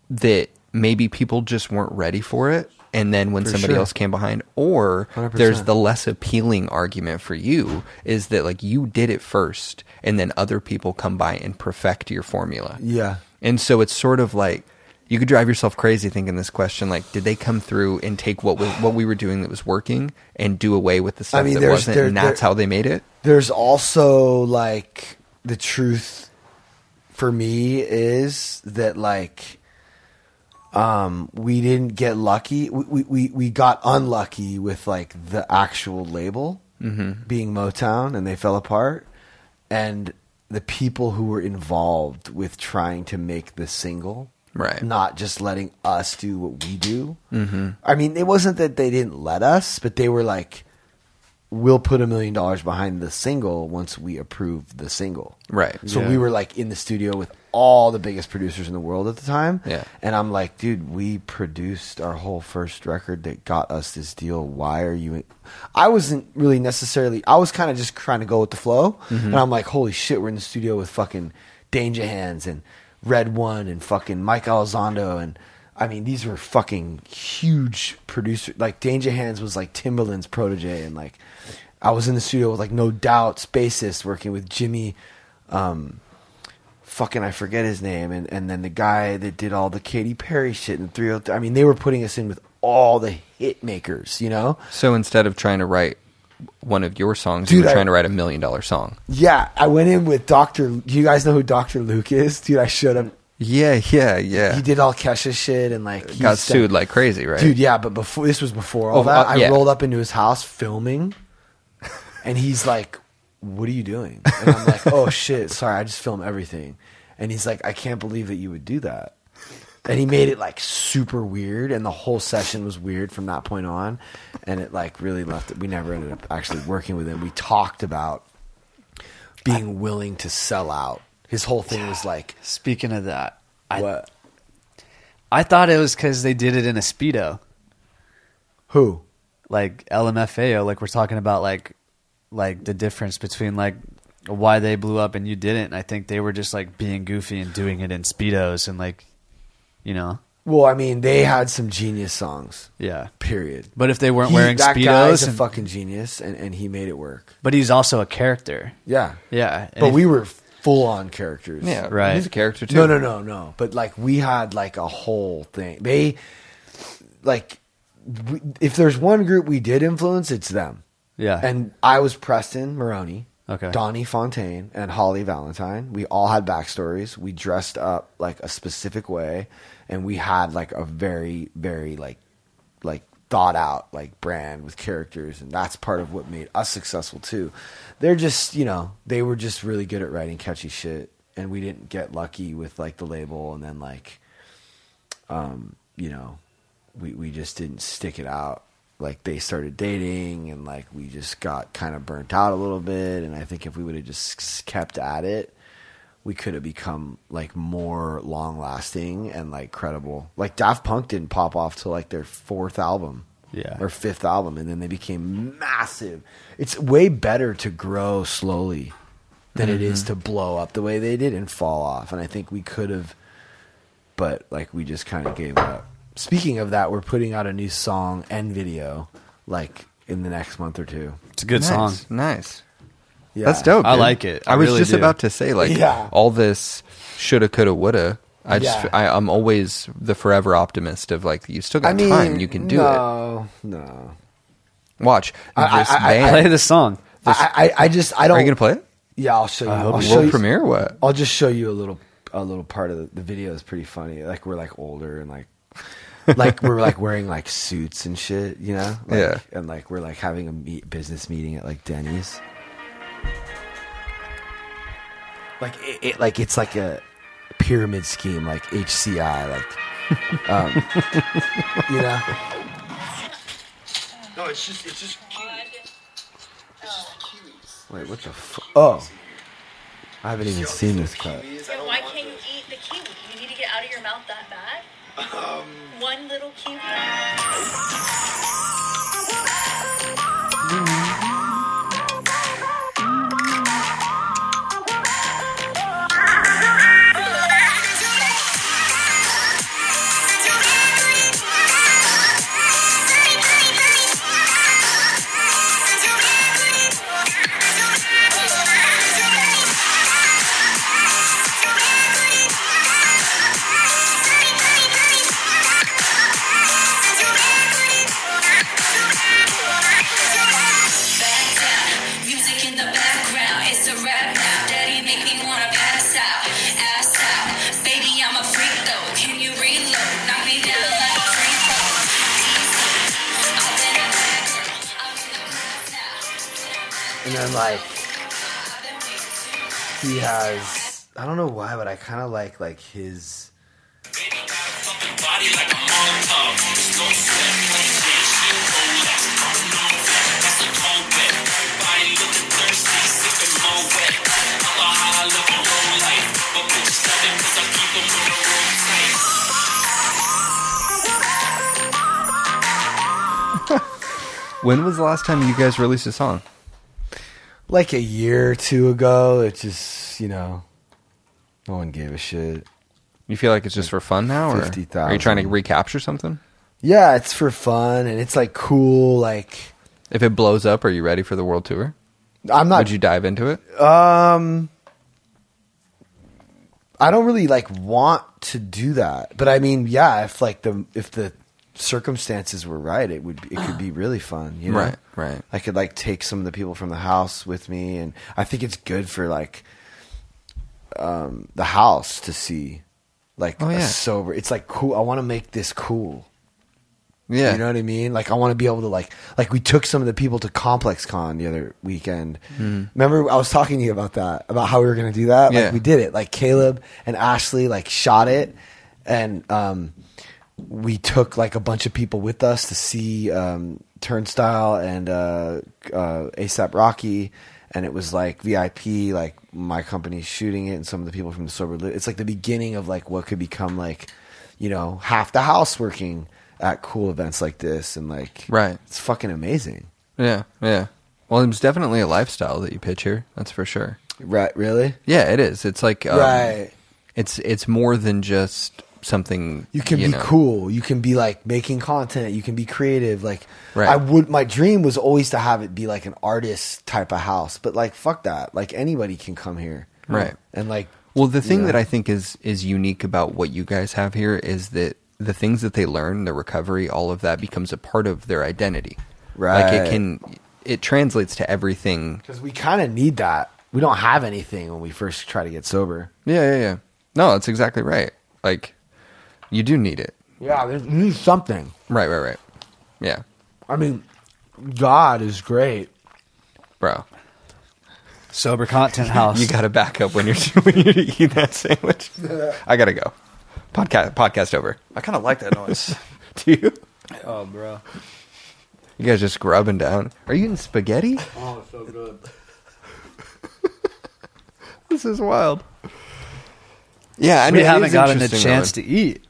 that maybe people just weren't ready for it. And then when For somebody sure. else came behind, or 100%. there's the less appealing argument for you is that like you did it first, and then other people come by and perfect your formula. Yeah. And so it's sort of like you could drive yourself crazy thinking this question like did they come through and take what was what we were doing that was working and do away with the stuff I mean, that wasn't there- and that's there- how they made it? There's also like the truth for me is that like um we didn't get lucky we we we, we got unlucky with like the actual label Mhm. being Motown and they fell apart and the people who were involved with trying to make the single Right. not just letting us do what we do Mhm. I mean, it wasn't that they didn't let us, but they were like, "We'll put a million dollars behind the single once we approve the single." Right. So Yeah. we were like in the studio with all the biggest producers in the world at the time. Yeah. And I'm like, dude, we produced our whole first record that got us this deal. Why are you? I wasn't really necessarily. I was kind of just trying to go with the flow, Mhm. and I'm like, holy shit, we're in the studio with fucking Danja Handz and RedOne and fucking Mike Elizondo and. I mean, these were fucking huge producers. Like Danja Handz was like Timbaland's protege, and like I was in the studio with like No Doubt's bassist working with Jimmy. Um, fucking I forget his name, and and then the guy that did all the Katy Perry shit and three. I mean, they were putting us in with all the hit makers, you know. So instead of trying to write one of your songs, Dude, you were I- trying to write a million dollar song. Yeah, I went in with Doctor. Do you guys know who Doctor Luke is? Dude, I showed him. Yeah, yeah, yeah. He did all Kesha shit and like he Got sued like crazy, right? Dude, yeah, but before this was before all Oh, that. uh, I rolled up into his house filming, and he's like, "What are you doing?" And I'm like, "Oh shit, sorry, I just film everything." And he's like, "I can't believe that you would do that." And he made it like super weird, and the whole session was weird from that point on. And it like really left it. We never ended up actually working with him. We talked about being willing to sell out. His whole thing was like, Speaking of that, I, what? I thought it was because they did it in a speedo, Who? like LMFAO. Like we're talking about, like like the difference between like why they blew up and you didn't. And I think they were just like being goofy and doing it in speedos and like, you know, Well, I mean, they had some genius songs. yeah. Period. But if they weren't He- wearing that guy's speedos, a and- fucking genius, and, and he made it work. but he's also a character. Yeah, Yeah, and But if- we were full on characters. Yeah, Right. He's a character too. No, no, no, no. But like we had like a whole thing. They like we, if there's one group we did influence, it's them. yeah, And I was Preston Maroney, Okay. Donnie Fontaine, and Holly Valentine. We all had backstories. We dressed up like a specific way, and we had like a very, very like like thought out like brand with characters, and that's part of what made us successful too. They're just you know they were just really good at writing catchy shit, and we didn't get lucky with like the label, and then like um you know we we just didn't stick it out like they started dating and like we just got kind of burnt out a little bit and i think if we would have just kept at it we could have become like more long lasting and like credible like daft punk didn't pop off till like their fourth album Yeah. or fifth album and then they became massive it's way better to grow slowly than it is mm-hmm. to blow up the way they did and fall off and i think we could have but like we just kind of gave up. Speaking of that, we're putting out a new song and video like in the next month or two. it's a good nice, song. Nice. Yeah. That's dope. I dude. like it. I I, was really just do. about to say like Yeah. all this shoulda, coulda, woulda. I just Yeah. I, I'm always the forever optimist of like you still got I mean, time, you can do it. no, No. Watch I- this I- I- band. Play the song. I, I, I just I don't. Are you gonna play it? Yeah, I'll show you. I hope I'll show World you. premiere? What? I'll just show you a little a little part of the, the video. is pretty funny. Like we're like older and like like we're like wearing like suits and shit, you know? Like, Yeah. And like we're like having a meet, business meeting at like Denny's. Like it, it like it's like a pyramid scheme, like HCI, like um, you know. No, it's just, it's just Wait, what the? Fu- oh, I haven't even seen this cut. Then why can't you eat the kiwi? You need to get out of your mouth that bad? One little kiwi? Kind of like like his. When was the last time you guys released a song? like a year or two ago. It just you know, no one gave a shit. You feel like it's just for fun now, or 50,000. are you trying to recapture something? Yeah, it's for fun and it's like cool. Like If it blows up, are you ready for the world tour? I'm not. Would you dive into it? Um, I don't really like want to do that, but I mean, yeah, if like the if the circumstances were right, it would it could be really fun. You know? Right, right. I could like take some of the people from the house with me, and I think it's good for like um the house to see like Oh, a sober. It's like cool. I want to make this cool. Yeah. You know what I mean? Like I want to be able to like like we took some of the people to ComplexCon the other weekend. Hmm. Remember I was talking to you about that, about how we were going to do that? Yeah. Like we did it. Like Caleb and Ashley like shot it and um we took like a bunch of people with us to see um Turnstile and uh uh ASAP Rocky and it was like VIP like my company shooting it and some of the people from the sober Li- it's like the beginning of like what could become like you know half the house working at cool events like this and like Right. it's fucking amazing Yeah, yeah. Well, it's definitely a lifestyle that you pitch here. That's for sure. right really Yeah, it is. It's like um, right It's it's more than just something you can be know. cool you can be like making content you can be creative like Right. i would my dream was always to have it be like an artist type of house but like fuck that like anybody can come here Right. and like Well, the thing Yeah. that I think is is unique about what you guys have here is that the things that they learn, the recovery, all of that becomes a part of their identity. Right. Like it can it translates to everything. because we kind of need that we don't have anything when we first try to get sober Yeah, yeah, yeah. No, that's exactly right. Like you do need it. yeah there's we need something Right, right, right. Yeah. i mean god is great Bro. Sober content house. You got to back up when you're when you're eating that sandwich. I got to go. Podcast podcast over. I kind of like that noise. Do you? oh, bro. You guys just grubbing down. Are you eating spaghetti? Oh, it's so good. This is wild. Yeah, I we mean, it haven't is gotten a interesting, chance though. to eat.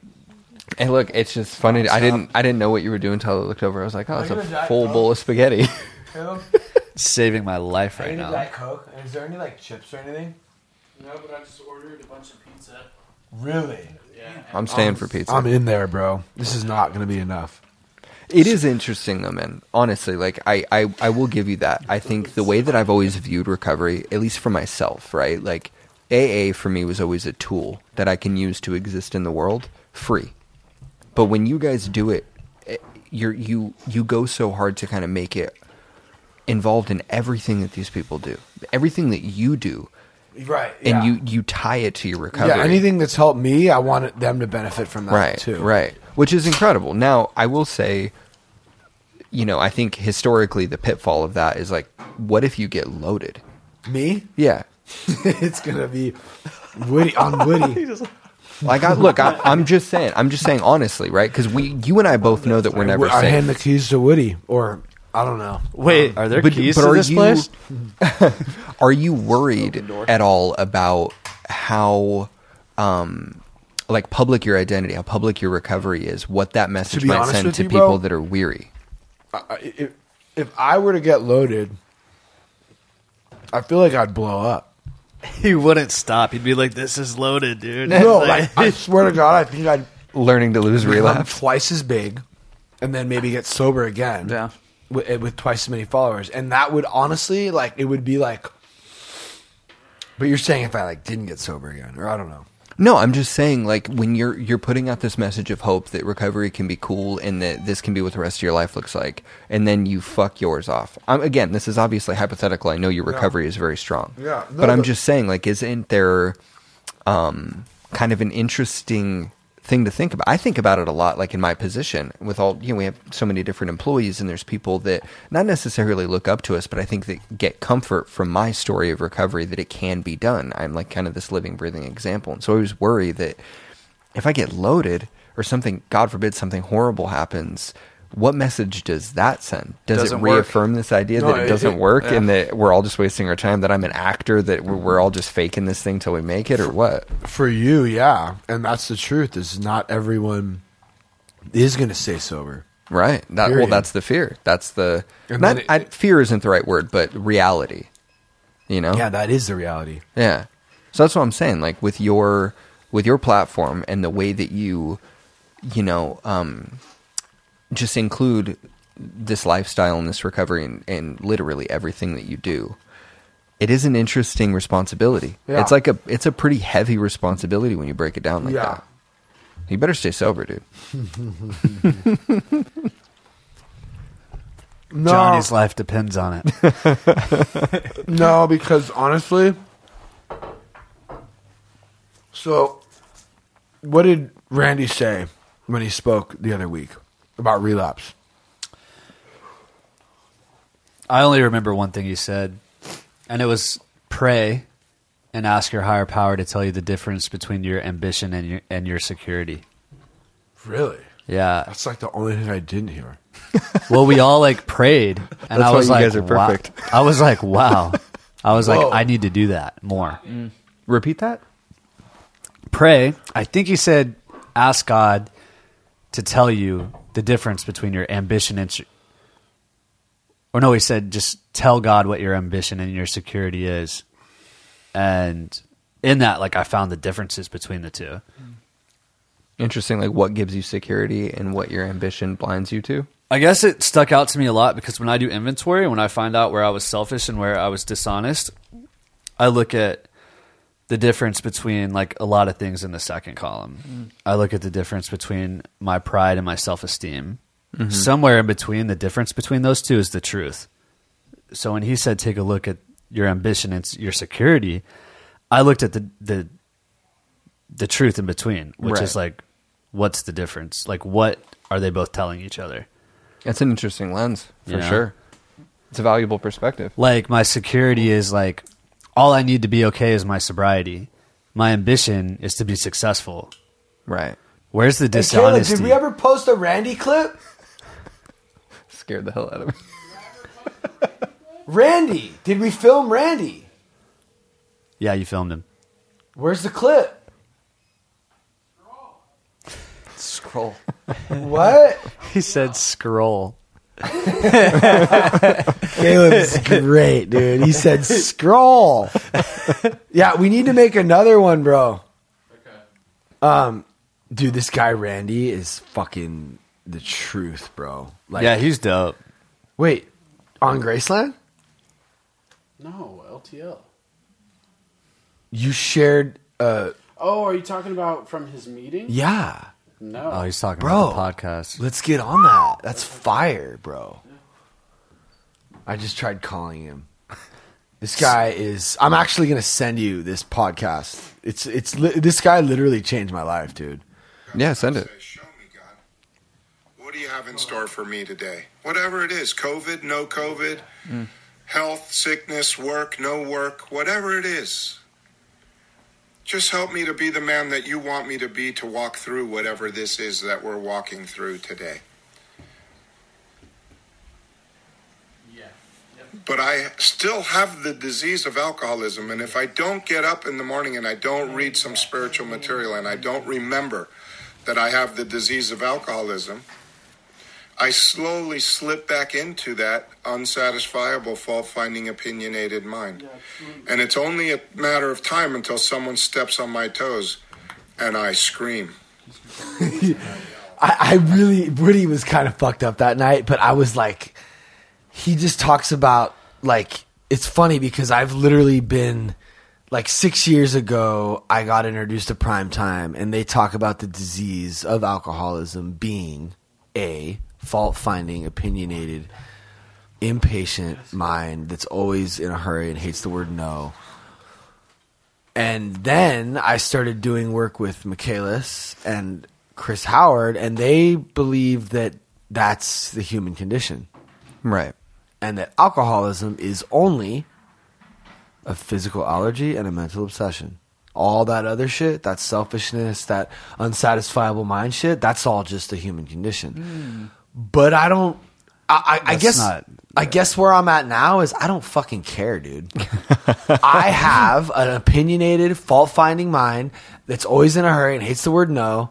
Hey, look, it's just funny. I didn't I didn't know what you were doing until I looked over. I was like, oh, it's a full bowl of spaghetti. Saving my life right now. coke is there any like chips or anything No, but I just ordered a bunch of pizza. really Yeah. I'm staying for pizza. i'm in there bro this is not gonna be enough It is interesting though, man. Honestly, like I, I, I will give you that. I think the way that I've always viewed recovery, at least for myself, right? Like AA for me was always a tool that I can use to exist in the world free. But when you guys do it, eh, you're you you go so hard to kind of make it involved in everything that these people do, everything that you do, right and you you tie it to your recovery. yeah anything that's helped me i want them to benefit from that right, too Right, which is incredible. Now, I will say, you know, I think historically the pitfall of that is like, what if you get loaded? me Yeah. it's gonna be Woody on Woody. Like, I, look, I, I'm just saying, I'm just saying honestly, right? Because we, you and I both know that we're never I safe. hand the keys to Woody, or I don't know. Wait, are there But- keys but to are this you- place? Are you worried at all about how, um, like public your identity, how public your recovery is, what that message might send to you, people bro, that are weary? I- I- If, if I were to get loaded, I feel like I'd blow up. He wouldn't stop. He'd be like, "This is loaded, dude." No, like, I swear to God, I think I'd Learning to lose become relapse. twice as big, and then maybe get sober again. Yeah. with, eh, with twice as many followers, and that would honestly like it would be like. But you're saying if I like didn't get sober again, or I don't know. No, I'm just saying, like when you're you're putting out this message of hope that recovery can be cool and that this can be what the rest of your life looks like, and then you fuck yours off. Um, again, this is obviously hypothetical. I know your recovery is very strong. Yeah, no, but I'm but- just saying, like, isn't there um, kind of an interesting thing to think about. I think about it a lot, like in my position with all, you know, we have so many different employees and there's people that not necessarily look up to us, but I think that get comfort from my story of recovery that it can be done. I'm like kind of this living, breathing example. And so I always worry that if I get loaded or something, God forbid, something horrible happens, what message does that send? Does Doesn't it work. reaffirm this idea No, that it it- doesn't it- work yeah. and that we're all just wasting our time? That I'm an actor? That we're, we're all just faking this thing till we make it, or what? For you, yeah, and that's the truth. Is not everyone is going to stay sober. Right. That, well, that's the fear. That's the not. it- I, fear isn't the right word, but reality. You know. Yeah, that is the reality. Yeah. So that's what I'm saying. Like with your with your platform and the way that you, you know, um, just include this lifestyle and this recovery and, and literally everything that you do. It is an interesting responsibility. Yeah. It's like a it's a pretty heavy responsibility when you break it down like Yeah. that. You better stay sober, dude. No, Johnny's life depends on it. no, because honestly, so what did Randy say when he spoke the other week about relapse? I only remember one thing he said, and it was pray and ask your higher power to tell you the difference between your ambition and your and your security. Really? Yeah. That's like the only thing I didn't hear. Well, we all like prayed, and That's I why was you like, guys are wow. I was like, wow. I was Whoa. like, I need to do that more. Mm. Repeat that. Pray. I think he said, ask God to tell you the difference between your ambition and. Or no, he said, just tell God what your ambition and your security is, and in that, like, I found the differences between the two. Hmm. Interesting. Like what gives you security and what your ambition blinds you to. I guess it stuck out to me a lot because when I do inventory, when I find out where I was selfish and where I was dishonest, I look at the difference between like a lot of things in the second column. Mm. I look at the difference between my pride and my self esteem. Mm-hmm. Somewhere in between, the difference between those two is the truth. So when he said, "Take a look at your ambition and your security," I looked at the the the truth in between, which Right. is like, what's the difference? Like, what are they both telling each other? That's an interesting lens for Yeah. sure. It's a valuable perspective. like my security is like all I need to be okay is my sobriety. My ambition is to be successful. Right. Where's the Hey, Caleb, dishonesty? did we ever post a Randy clip? Scared the hell out of me. Randy, did we film Randy? yeah, you filmed him. Where's the clip? Scroll. What? He said scroll. Caleb's great, dude. He said scroll. yeah, we need to make another one, bro. Um, dude, this guy Randy is fucking the truth, bro. Like, yeah, he's dope. wait, on Graceland, No, LTL. you shared. Uh, Oh, are you talking about from his meeting? yeah, No. Oh, he's talking Bro. about the podcast. let's get on that. That's fire, bro. I just tried calling him. This guy is. I'm actually gonna send you this podcast. It's it's li- this guy literally changed my life, dude. Yeah, send it. Show me, God. What do you have in store for me today? Whatever it is COVID, no COVID, mm. health, sickness, work, no work, whatever it is. Just help me to be the man that you want me to be to walk through whatever this is that we're walking through today. Yeah. But I still have the disease of alcoholism, and if I don't get up in the morning and I don't read some spiritual material and I don't remember that I have the disease of alcoholism, I slowly slip back into that unsatisfiable, fault finding, opinionated mind. And it's only a matter of time until someone steps on my toes and I scream. I, I really, Woody was kind of fucked up that night, but I was like, he just talks about like it's funny because I've literally been like six years ago. I got introduced to Prime Time, and they talk about the disease of alcoholism being a fault finding, opinionated, impatient mind that's always in a hurry and hates the word no. And then I started doing work with Michaelis, and Chris Howard, and they believe that that's the human condition, Right. and that alcoholism is only a physical allergy and a mental obsession. All that other shit, that selfishness, that unsatisfiable mind shit, that's all just a human condition. Hmm. But I don't. I, I, I guess. not- I guess where I'm at now is I don't fucking care, dude. I have an opinionated, fault finding mind that's always in a hurry and hates the word no.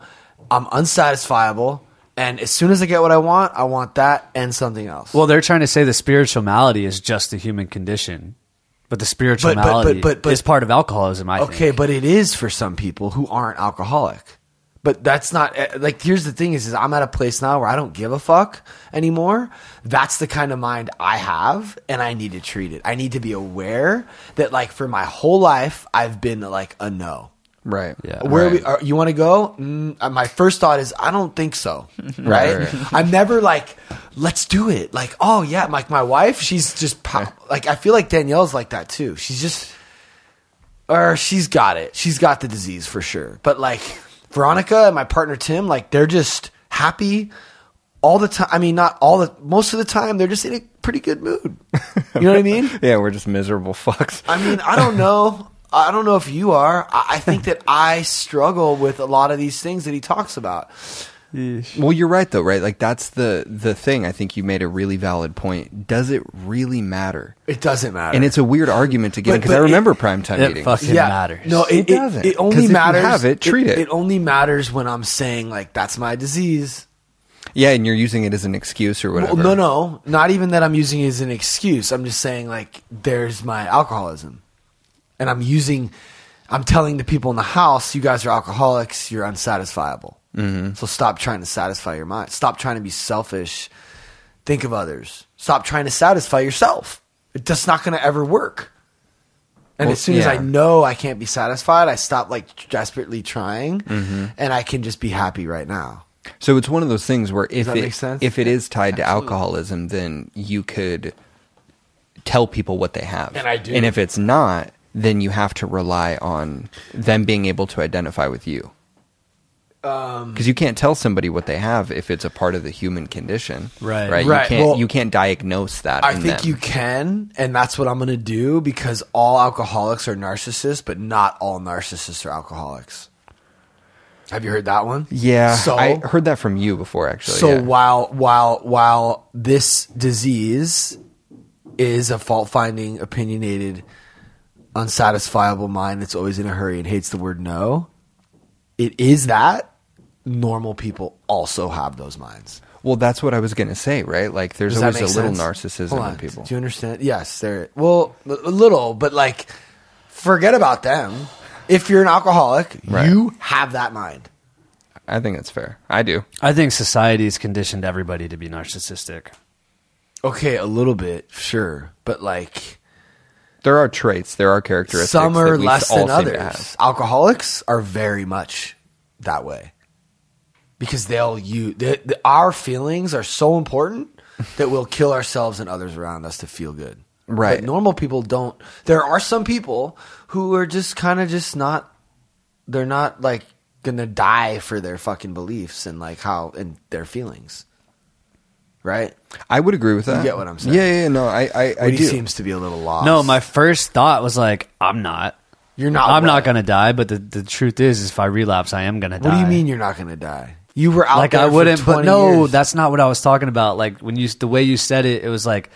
I'm unsatisfiable. And as soon as I get what I want, I want that and something else. Well, they're trying to say the spiritual malady is just the human condition, but the spiritual But- but- but- malady but- but- is part of alcoholism. I okay, think. but it is for some people who aren't alcoholic. But that's not eh, like. Here's the thing: is, is I'm at a place now where I don't give a fuck anymore. That's the kind of mind I have, and I need to treat it. I need to be aware that, like, for my whole life, I've been like a no. Right. Yeah. Where Right. we, are, you want to go? Mm, uh, my first thought is I don't think so. Right? Right, right. I'm never like, let's do it. Like, oh yeah, like my wife, she's just pow- like I feel like Danielle's like that too. She's just, or she's got it. She's got the disease for sure. But like Veronica and my partner Tim, like they're just happy all the time. I mean, not all the most of the time. They're just in a pretty good mood. You know what I mean? Yeah, we're just miserable fucks. I mean, I don't know. I don't know if you are. I I think that I struggle with a lot of these things that he talks about. Well, you're right though, right? Like that's the the thing. I think you made a really valid point. Does it really matter? It doesn't matter. And it's a weird argument to get because I remember it- primetime it meetings. fucking matters. No, it, It it, doesn't. It, 'Cause only if you matters. have it, treat it. It only matters when I'm saying like that's my disease. yeah, and you're using it as an excuse or whatever. Well, no, no, not even that. I'm using it as an excuse. I'm just saying like there's my alcoholism, and I'm using. I'm telling the people in the house, you guys are alcoholics. You're unsatisfiable. Mm-hmm. So stop trying to satisfy your mind. Stop trying to be selfish. Think of others. Stop trying to satisfy yourself. It's just not going to ever work. And Well, as soon as I know I can't be satisfied, I stop like desperately trying, Mm-hmm. and I can just be happy right now. So it's one of those things where if it sense? if it is tied to alcoholism, then you could tell people what they have, And I do. And if it's not, then you have to rely on them being able to identify with you. Um, Because you can't tell somebody what they have if it's a part of the human condition, Right. Right. Right, You can't. well, you can't diagnose that. I in think them. you can, and that's what I'm going to do because all alcoholics are narcissists, but not all narcissists are alcoholics. Have you heard that one? Yeah, So I heard that from you before, actually. so yeah. while while while this disease is a fault finding, opinionated, unsatisfiable mind that's always in a hurry and hates the word no, it is that. Normal people also have those minds. Well, that's what I was going to say, right? Like, there's Does always a make little sense? narcissism in people. Do you understand? Yes, there. Well, a a little, but like, forget about them. If you're an alcoholic, Right. you have that mind. I think that's fair. I do. I think society's conditioned everybody to be narcissistic. Okay, a little bit, sure, but like There are traits, there are characteristics. some are that we less all than others. Alcoholics are very much that way because they'll use the, the, our feelings are so important that we'll kill ourselves and others around us to feel good. Right. But normal people don't. There are some people who are just kind of just not. They're not like gonna die for their fucking beliefs and like how and their feelings. Right. I would agree with that. get what I'm saying? Yeah, yeah, yeah, no, I, I, I do. seems to be a little lost. No, my first thought was like, I'm not. You're not. I'm what? not gonna die. But the, the truth is, is if I relapse, I am gonna die. What do you mean you're not gonna die? You were out like I wouldn't, but no, years. that's not what I was talking about. Like when you, the way you said it, it was like,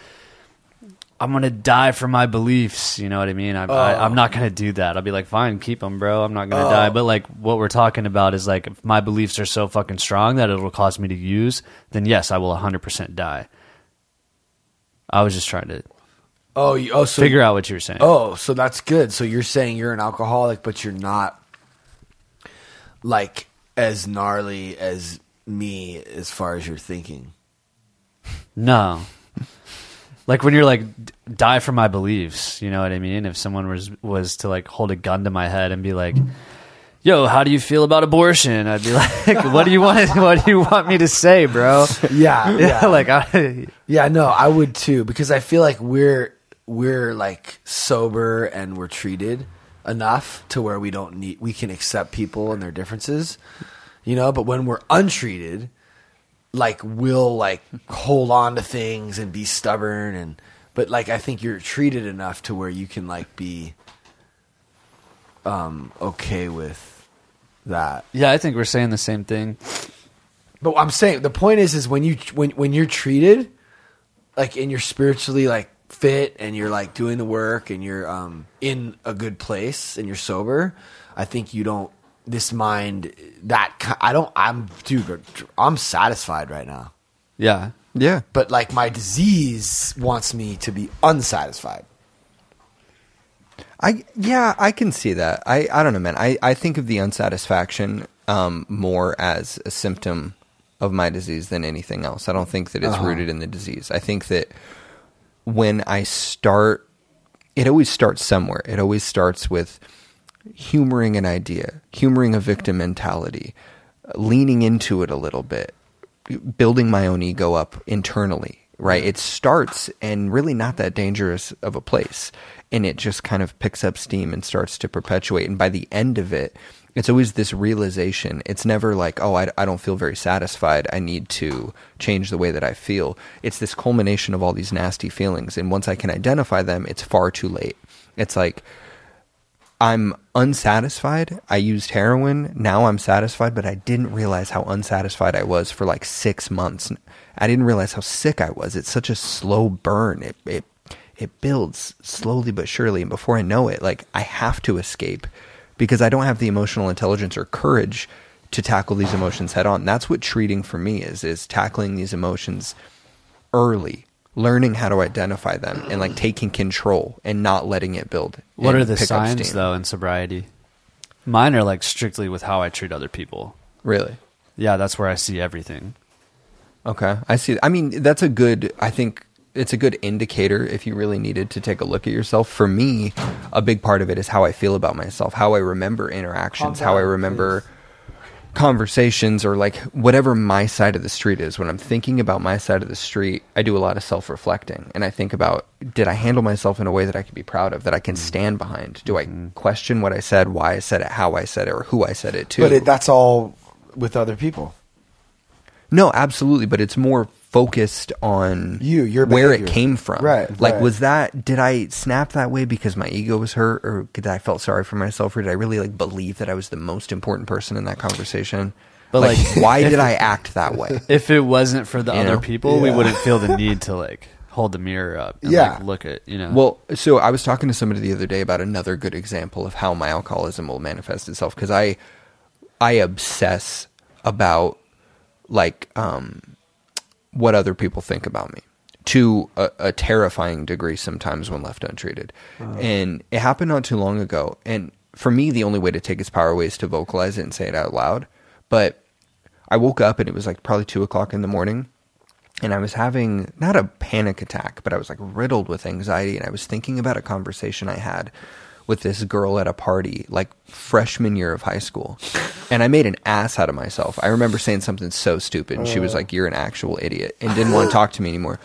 I'm gonna die for my beliefs. You know what I mean? I, I, I'm not gonna do that. I'll be like, fine, keep them, bro. I'm not gonna Oh. die. But like, what we're talking about is like, if my beliefs are so fucking strong that it'll cause me to use, then yes, I will 100 percent die. I was just trying to Oh, you, oh, so figure out what you were saying. Oh, so that's good. So you're saying you're an alcoholic, but you're not like as gnarly as me as far as you're thinking. No. Like when you're like die for my beliefs, you know what I mean? If someone was was to like hold a gun to my head and be like, "Yo, how do you feel about abortion?" I'd be like, "What do you want? What do you want me to say, bro?" Yeah, Yeah, like I, Yeah, no, I would too because I feel like we're we're like sober and we're treated enough to where we don't need we can accept people and their differences. you know. But when we're untreated, like we'll like hold on to things and be stubborn and. But like I think you're treated enough to where you can like be um okay with that. Yeah, I think we're saying the same thing. But I'm saying the point is, is when you when when you're treated, like and you're spiritually like fit and you're like doing the work and you're um in a good place and you're sober, I think you don't this mind that I don't I'm dude I'm satisfied right now. Yeah. Yeah. But like my disease wants me to be unsatisfied. I yeah, I can see that. I I don't know, man. I I think of the unsatisfaction um, more as a symptom of my disease than anything else. I don't think that it's Uh-huh. rooted in the disease. I think that when I start, it always starts somewhere. It always starts with humoring an idea, humoring a victim mentality, leaning into it a little bit, building my own ego up internally, right? It starts and really not that dangerous of a place. And it just kind of picks up steam and starts to perpetuate. And by the end of it, it's always this realization. It's never like, oh, I, I don't feel very satisfied. I need to change the way that I feel. It's this culmination of all these nasty feelings. And once I can identify them, it's far too late. It's like, I'm unsatisfied. I used heroin. Now I'm satisfied, but I didn't realize how unsatisfied I was for like six months. I didn't realize how sick I was. It's such a slow burn. It it it builds slowly but surely, and before I know it, like I have to escape because I don't have the emotional intelligence or courage to tackle these emotions head on. That's what treating for me is is tackling these emotions early, learning how to identify them and like taking control and not letting it build. What are the signs though in sobriety? Mine are like strictly with how I treat other people. Really? Yeah, that's where I see everything. Okay, I see. I mean, that's a good. I think it's a good indicator if you really needed to take a look at yourself. For me, a big part of it is how I feel about myself, how I remember interactions, how I remember conversations, or like whatever my side of the street is. When I'm thinking about my side of the street, I do a lot of self reflecting, and I think about did I handle myself in a way that I could be proud of, that I can mm-hmm. stand behind? Do I mm-hmm. question what I said, why I said it, how I said it, or who I said it to? But it, that's all with other people. No, absolutely, but it's more focused on You, your where behavior. it came from. Right, Like right. was that did I snap that way because my ego was hurt or did I felt sorry for myself or did I really like believe that I was the most important person in that conversation? But, like, like, why if- did I act that way? If it wasn't for the You other know? people, we wouldn't feel the need to like hold the mirror up and Yeah. like look at, you know. Well, so I was talking to somebody the other day about another good example of how my alcoholism will manifest itself because I I obsess about like um what other people think about me to a, a terrifying degree sometimes when left untreated. Uh. And it happened not too long ago. And for me, the only way to take its power away is to vocalize it and say it out loud. But I woke up and it was like probably two o'clock in the morning and I was having not a panic attack, but I was like riddled with anxiety. And I was thinking about a conversation I had with this girl at a party, like freshman year of high school. And I made an ass out of myself. I remember saying something so stupid. And she was uh. like, You're an actual idiot, and didn't want to talk to me anymore.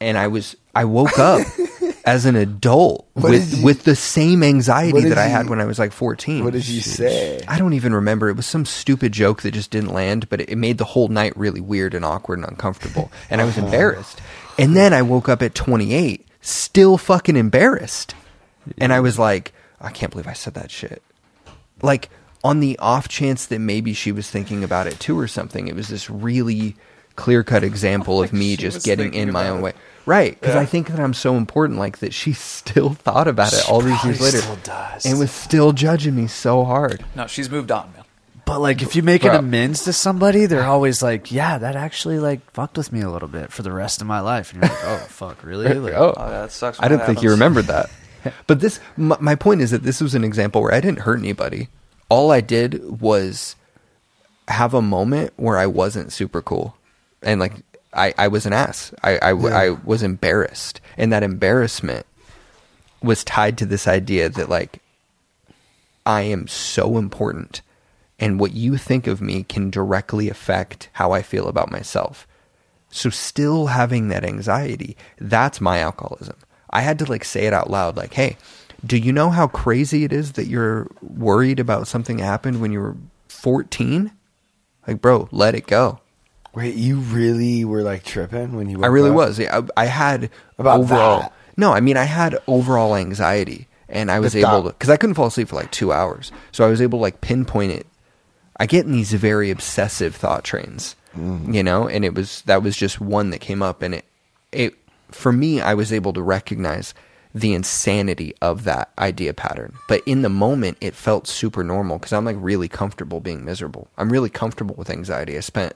And I was, I woke up as an adult What with, you- with the same anxiety that I you- had when I was like 14. What did you say? I don't even remember. It was some stupid joke that just didn't land, but it, it made the whole night really weird and awkward and uncomfortable. And I was uh-huh. embarrassed. And then I woke up at 28, still fucking embarrassed. And I was like, I can't believe I said that shit. Like, on the off chance that maybe she was thinking about it too or something, it was this really clear cut example of me just getting in my own it. way. Right. Because Yeah. I think that I'm so important, like, that she still thought about it all these years later. still does. And was still judging me so hard. No, she's moved on, man. But like, if you make an amends to somebody, they're always like, "Yeah, that actually like fucked with me a little bit for the rest of my life." And you're like, "Oh fuck, really?" Oh. Like, oh, Oh, yeah, that sucks. I didn't that think you remembered that. But this, my, my point is that this was an example where I didn't hurt anybody. All I did was have a moment where I wasn't super cool, and like I, I was an ass. I, I, Yeah. I was embarrassed, and that embarrassment was tied to this idea that like I am so important, and what you think of me can directly affect how I feel about myself. So still having that anxiety, that's my alcoholism. I had to like say it out loud like, "Hey, do you know how crazy it is that you're worried about something happened when you were 14?" Like, bro, let it go. Wait, you really were like tripping when you? I really up? was. Yeah, I, I had About overall. that? No, I mean I had overall anxiety, and I was able that- to because I couldn't fall asleep for like two hours, so I was able to like pinpoint it. I get in these very obsessive thought trains, Mm. you know, and it was that was just one that came up, and it it for me I was able to recognize the insanity of that idea pattern, but in the moment it felt super normal because I'm like really comfortable being miserable. I'm really comfortable with anxiety. I spent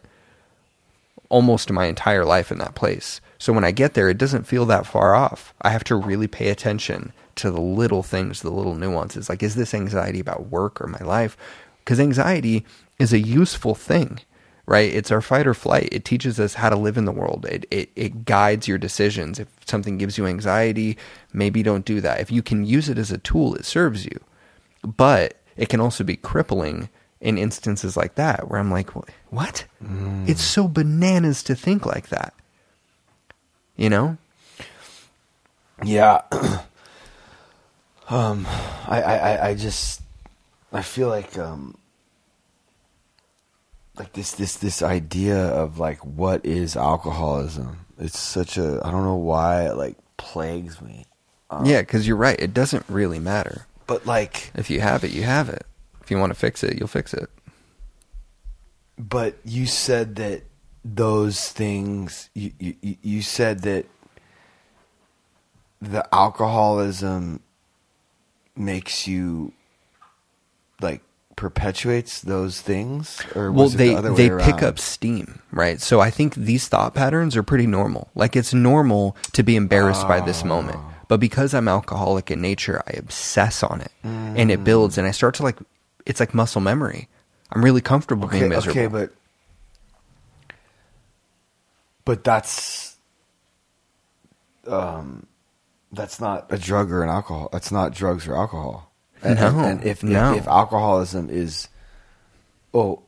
almost my entire life in that place. So when I get there, it doesn't feel that far off. I have to really pay attention to the little things, the little nuances. Like, is this anxiety about work or my life? Because anxiety is a useful thing, right? It's our fight or flight. It teaches us how to live in the world. It, it, it guides your decisions. If something gives you anxiety, maybe don't do that. If you can use it as a tool, it serves you. But it can also be crippling in instances like that where I'm like, "Wh- what? It's so bananas to think like that. You know? Yeah. um, I, I, I- I just, I feel like, um, like this, this, this idea of like what is alcoholism? It's such a, I don't know why it like plagues me. Um, yeah, because you're right. It doesn't really matter. But like, If you have it, you have it. If you want to fix it, you'll fix it. But you said that those things. You you, you said that the alcoholism makes you like perpetuates those things, or well they the other way they pick up steam right so i think these thought patterns are pretty normal like it's normal to be embarrassed by this moment Oh. but because i'm alcoholic in nature i obsess on it and Mm. it builds and i start to like it's like muscle memory i'm really comfortable being Okay, miserable okay, but but that's um that's not a drug or an alcohol. That's not drugs or alcohol. And, No, and, if, no. if if alcoholism is oh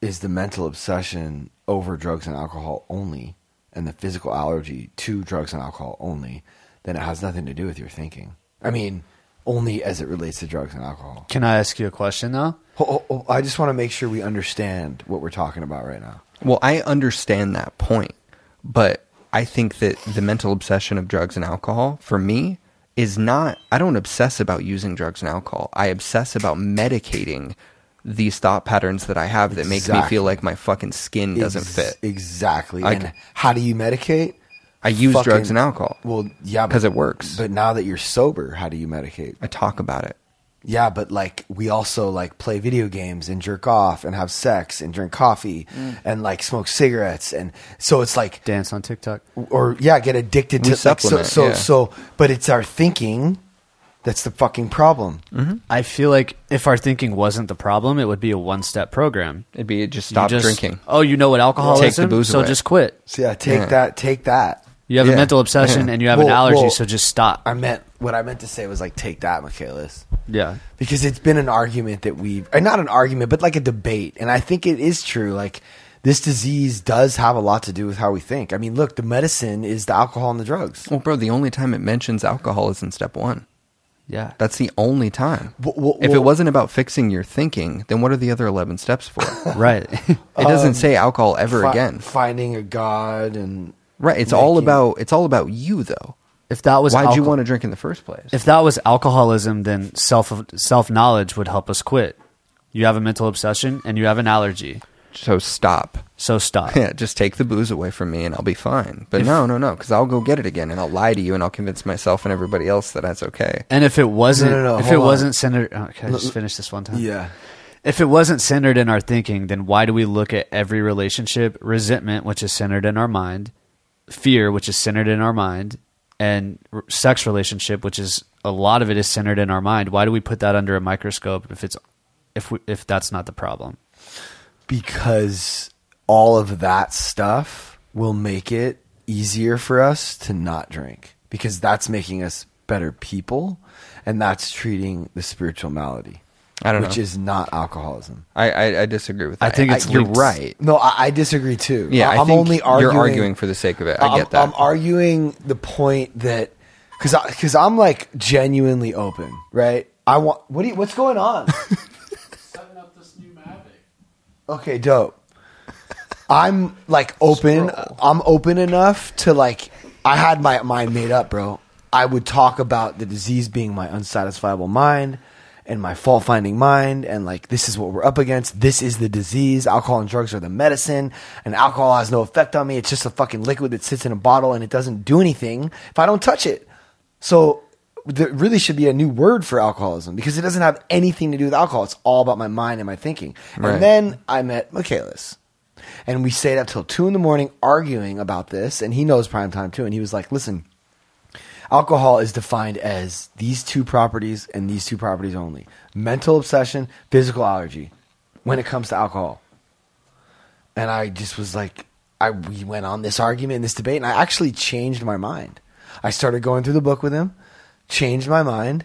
is the mental obsession over drugs and alcohol only and the physical allergy to drugs and alcohol only, then it has nothing to do with your thinking. I mean, only as it relates to drugs and alcohol. Can I ask you a question though? Oh, oh, oh, I just want to make sure we understand what we're talking about right now. Well, I understand that point, but I think that the mental obsession of drugs and alcohol for me is not I don't obsess about using drugs and alcohol. I obsess about medicating these thought patterns that I have that make me feel like my fucking skin doesn't Ex- fit. Exactly. I- and how do you medicate? I use Fucking- drugs and alcohol. Well, yeah, because it works. But now that you're sober, how do you medicate? I talk about it. Yeah, but like we also like play video games and jerk off and have sex and drink coffee Mm. and like smoke cigarettes and so it's like Dance on TikTok. or yeah, get addicted We to like, so supplement, so yeah. so but it's our thinking that's the fucking problem. I feel like if our thinking wasn't the problem, it would be a one-step program. It'd be just stop just- drinking. Oh, you know what alcohol Take is? the booze so away. just quit. So yeah, take Yeah. that take that. You have Yeah. a mental obsession Yeah. and you have an allergy, well, so just stop. I meant what I meant to say was like take that, Michaelis. Yeah. because it's been an argument that we've uh, not an argument but like a debate and i think it is true like this disease does have a lot to do with how we think i mean look the medicine is the alcohol and the drugs Well, bro, the only time it mentions alcohol is in step one. Yeah. That's the only time. Well- well- if it wasn't about fixing your thinking, then what are the other 11 steps for? Right. It doesn't um, say alcohol ever Fi- again. finding a god and Right. It's all about it's all about you though. If that was Why'd you want to drink in the first place? If that was alcoholism, then self self knowledge would help us quit. You have a mental obsession and you have an allergy, so stop. so stop. Yeah, just take the booze away from me and I'll be fine. But no, no, no, because I'll go get it again and I'll lie to you and I'll convince myself and everybody else that that's okay. And if it wasn't, No, no, no, if it on. wasn't centered, oh, can I just finish this one time? yeah If it wasn't centered in our thinking, then why do we look at every relationship resentment, which is centered in our mind, fear, which is centered in our mind, and sex relationship, which is a lot of it is centered in our mind? Why do we put that under a microscope if it's if we, if that's not the problem? because all of that stuff will make it easier for us to not drink because that's making us better people and that's treating the spiritual malady I don't which know. is not alcoholism I, I, I disagree with that. I think it's you're right. no i, I disagree too Yeah, I i'm think only arguing you're arguing for the sake of it. I I'm- get that. I'm arguing the point that because because I'm like genuinely open, right? I want what do you, what's going on? Setting up this new Mavic. Okay, dope. I'm like open. I'm open enough to like. I had my mind made up, bro. I would talk about the disease being my unsatisfiable mind and my fault finding mind, and like this is what we're up against. This is the disease. Alcohol and drugs are the medicine, and alcohol has no effect on me. It's just a fucking liquid that sits in a bottle and it doesn't do anything if I don't touch it. So there really should be a new word for alcoholism because it doesn't have anything to do with alcohol. It's all about my mind and my thinking. Right. And then I met Michaelis. And we stayed up till two in the morning arguing about this. And he knows prime time too. And he was like, listen, alcohol is defined as these two properties and these two properties only mental obsession, physical allergy when it comes to alcohol. And I just was like, I we went on this argument, this debate, and I actually changed my mind. I started going through the book with him, changed my mind,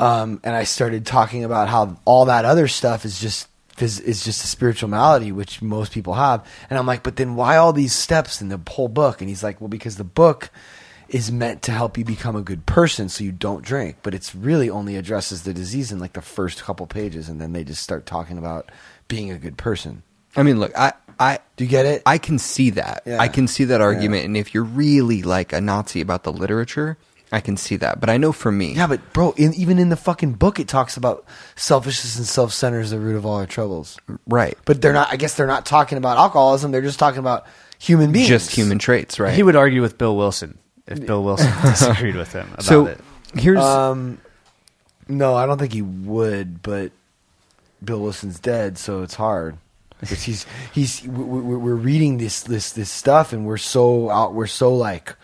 um, and I started talking about how all that other stuff is just is, is just a spiritual malady, which most people have. And I'm like, but then why all these steps in the whole book? And he's like, well, because the book is meant to help you become a good person so you don't drink, but it's really only addresses the disease in like the first couple pages, and then they just start talking about being a good person. I mean, look, I, I do you get it? I can see that. Yeah. I can see that argument, and if you're really like a Nazi about the literature, I can see that. But I know for me, Yeah, but bro, in, even in the fucking book, it talks about selfishness and self centered is the root of all our troubles. right? But they're not. I guess they're not talking about alcoholism. They're just talking about human beings. Just human traits, right? He would argue with Bill Wilson if Bill Wilson disagreed with him about So it. here's Um, no, I don't think he would. But Bill Wilson's dead, so it's hard. Because he's he's we- we- we're reading this this this stuff, and we're so out. We're so like,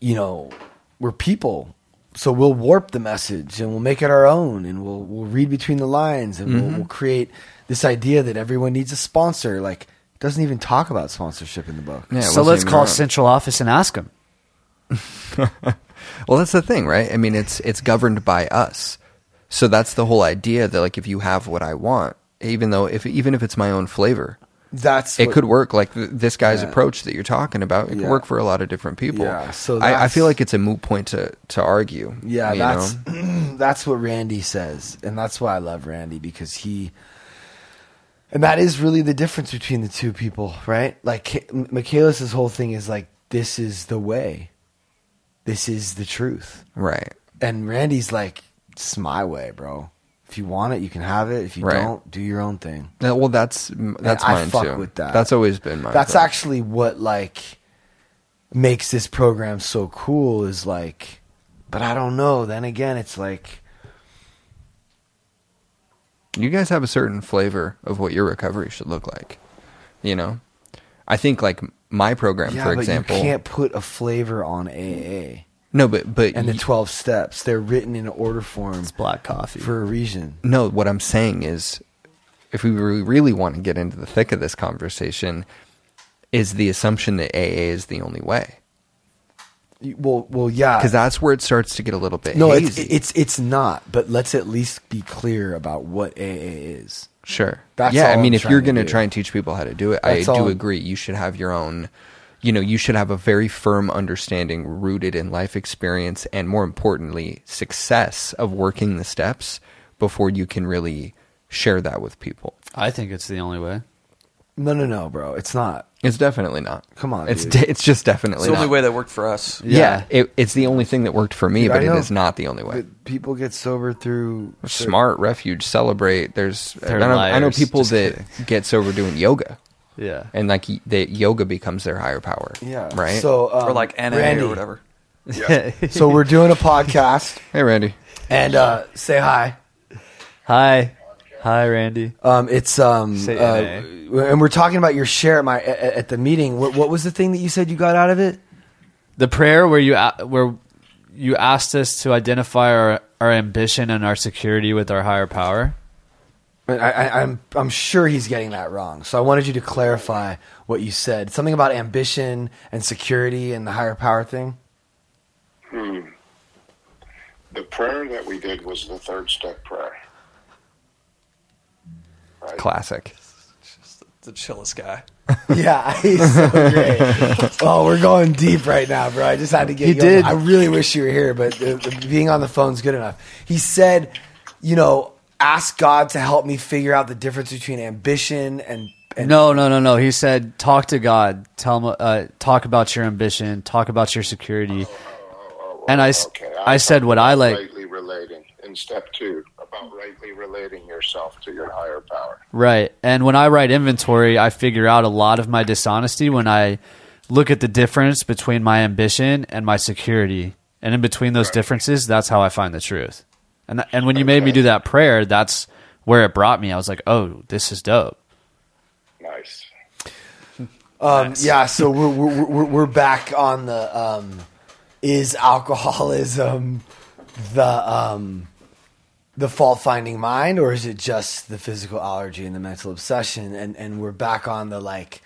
you know, we're people. So we'll warp the message and we'll make it our own, and we'll we'll read between the lines, and we'll, Mhm. we'll create this idea that everyone needs a sponsor. Like, it doesn't even talk about sponsorship in the book. Yeah, so let's call around. central office and ask him. Well, that's the thing, right? I mean, it's it's governed by us. So that's the whole idea that like if you have what I want, even though if even if it's my own flavor, That's it what- could work. Like th- this guy's Yeah. approach that you're talking about, it Yeah. could work for a lot of different people. Yeah, so I, I feel like it's a moot point to to argue. Yeah, that's know? that's what Randy says, and that's why I love Randy because he, and that is really the difference between the two people, right? Like M- Michaelis's whole thing is like, this is the way, this is the truth, right. and Randy's like, it's my way, bro. If you want it, you can have it. If you Right. don't, do your own thing. Yeah, well, that's that's And I fuck too. with that. That's always been mine. That's actually what like makes this program so cool is like but I don't know. Then again, it's like you guys have a certain flavor of what your recovery should look like. You know, I think like my program, yeah, for but example. you can't put a flavor on AA. No, but but And the y- 12 steps, they're written in order form It's black coffee. for a reason. No, what I'm saying is, if we really want to get into the thick of this conversation, is the assumption that AA is the only way. You- Well, well, yeah. Because that's where it starts to get a little bit no, it's, hazy. it's it's not. But let's at least be clear about what AA is. Sure. That's yeah, all I mean, I'm if you're going to try and teach people how to do it, That's I all do I'm- agree. You should have your own, you know, you should have a very firm understanding rooted in life experience and more importantly, success of working the steps before you can really share that with people. I think it's the only way. No, no, no, bro. It's not. It's definitely not. Come on, It's dude. de- it's just definitely It's the only way that worked for us. Yeah, it, it's the only thing that worked for me, Dude, I but it know. is not the only way. But people get sober through Smart, refuge, celebrate. There's I They're know, I know liars. people Just that kidding. get sober doing yoga, Yeah. and like y- that yoga becomes their higher power. Yeah. right. So um, or like NA Randy, or whatever. Yeah. So we're doing a podcast, hey, Randy. and uh, say hi. Hi. Hi, Randy. Um, it's um, Say uh, and we're talking about your share at my at, at the meeting. What, what was the thing that you said you got out of it? The prayer where you where you asked us to identify our, our ambition and our security with our higher power. I, I, I'm I'm sure he's getting that wrong. So I wanted you to clarify what you said. Something about ambition and security and the higher power thing. Hmm. The prayer that we did was the third step prayer. Right? Classic. The chillest guy. Yeah, he's so great. oh, we're going deep right now, bro. I just had to get. He you did. I really wish you were here, but the, the, being on the phone's good enough. He said, you know, ask God to help me figure out the difference between ambition and, and No, no, no, no. He said, talk to God. Tell him, uh, talk about your ambition. Talk about your security. And I, I said what I like. rightly relating in step two about rightly relating yourself to your higher power. Right. And when I write inventory, I figure out a lot of my dishonesty when I look at the difference between my ambition and my security. And in between those differences, that's how I find the truth. And th- and when you made me do that prayer, that's where it brought me. I was like, "Oh, this is dope." Nice. Um, Yeah, so we're, we're we're we're back on the um, is alcoholism the um, the fault finding mind, or is it just the physical allergy and the mental obsession? And and we're back on the like,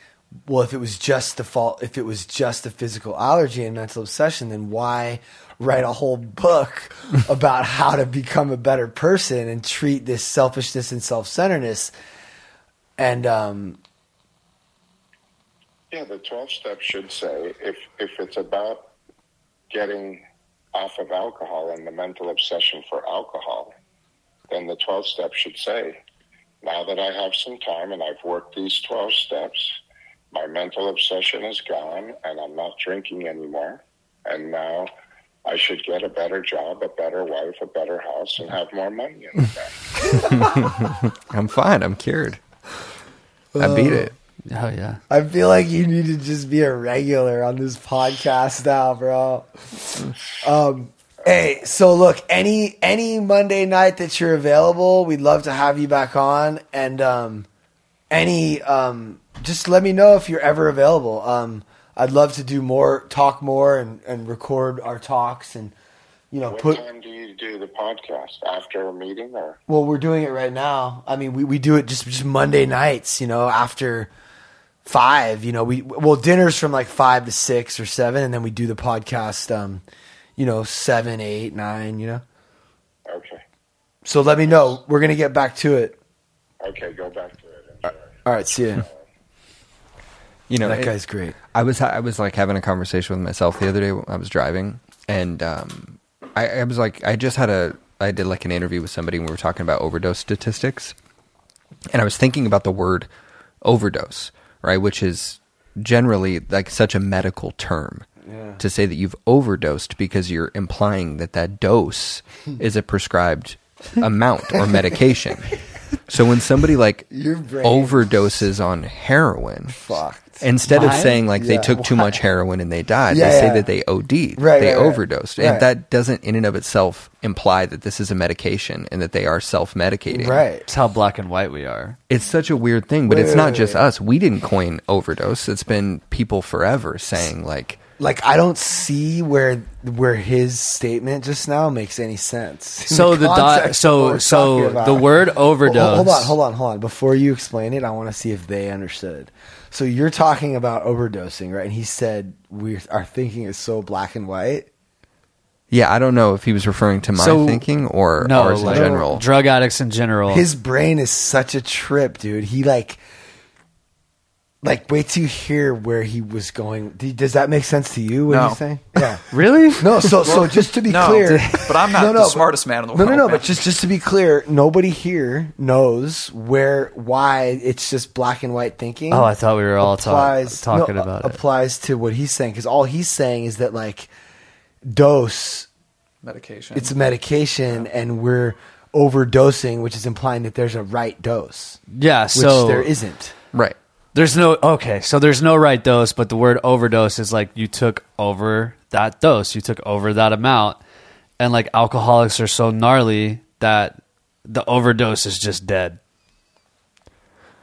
well, if it was just the fault, if it was just the physical allergy and mental obsession, then why write a whole book about how to become a better person and treat this selfishness and self centeredness? And um, Yeah, the 12 steps should say if, if it's about getting off of alcohol and the mental obsession for alcohol, then the 12 steps should say, now that I have some time and I've worked these 12 steps, my mental obsession is gone and I'm not drinking anymore. And now I should get a better job, a better wife, a better house, and have more money in the bank. I'm fine. I'm cured. I beat it. Oh yeah. I feel like you need to just be a regular on this podcast now, bro. Um, hey, so look, any any Monday night that you're available, we'd love to have you back on, and um, any um, just let me know if you're ever available. Um, I'd love to do more, talk more, and, and record our talks, and you know, what put. time do you do the podcast? After a meeting or? Well, we're doing it right now. I mean, we, we do it just just Monday nights, you know, after five. You know, we well dinners from like five to six or seven, and then we do the podcast, um, you know, seven, eight, nine. You know. Okay. So let me know. We're gonna get back to it. Okay, go back to it. Enjoy. All right, see you. You know, That it- guy's great. I was I was like having a conversation with myself the other day when I was driving, and um, I, I was like, I just had a I did like an interview with somebody and we were talking about overdose statistics, and I was thinking about the word overdose, right, which is generally like such a medical term. Yeah. To say that you've overdosed because you're implying that that dose is a prescribed amount or medication. So when somebody like overdoses on heroin, Fucked. instead of saying like they took too much heroin and they died, Yeah, they say that they OD'd, Right, they right, right. overdosed, Right. and that doesn't in and of itself imply that this is a medication and that they are self-medicating. Right. It's how black and white we are. It's such a weird thing, but Wait, it's wait, not wait, just wait. us. We didn't coin overdose. It's been people forever saying like Like I don't see where where his statement just now makes any sense. So the di- context so- so the word Hold- overdose- Hold on, hold on, hold on. Before you explain it, I want to see if they understood. So you're talking about overdosing, right? And he said we our thinking is so black and white. Yeah, I don't know if he was referring to my So- thinking or no, ours like in general. drug addicts in general. His brain is such a trip, dude. He like like wait till you hear where he was going. Does that make sense to you? What No. you saying? Yeah. really? No, so so just to be No, clear, but I'm not No, no, the smartest man in the world. no, no. man. But just just to be clear, nobody here knows where why it's just black and white thinking. Oh, I thought we were all applies, talking no, about it. applies to what he's saying because all he's saying is that like dose, medication. it's medication, and we're overdosing, which is implying that there's a right dose, Yeah, which so there isn't. right. There's no okay, so there's no right dose, but the word overdose is like you took over that dose, you took over that amount, and like alcoholics are so gnarly that the overdose is just dead.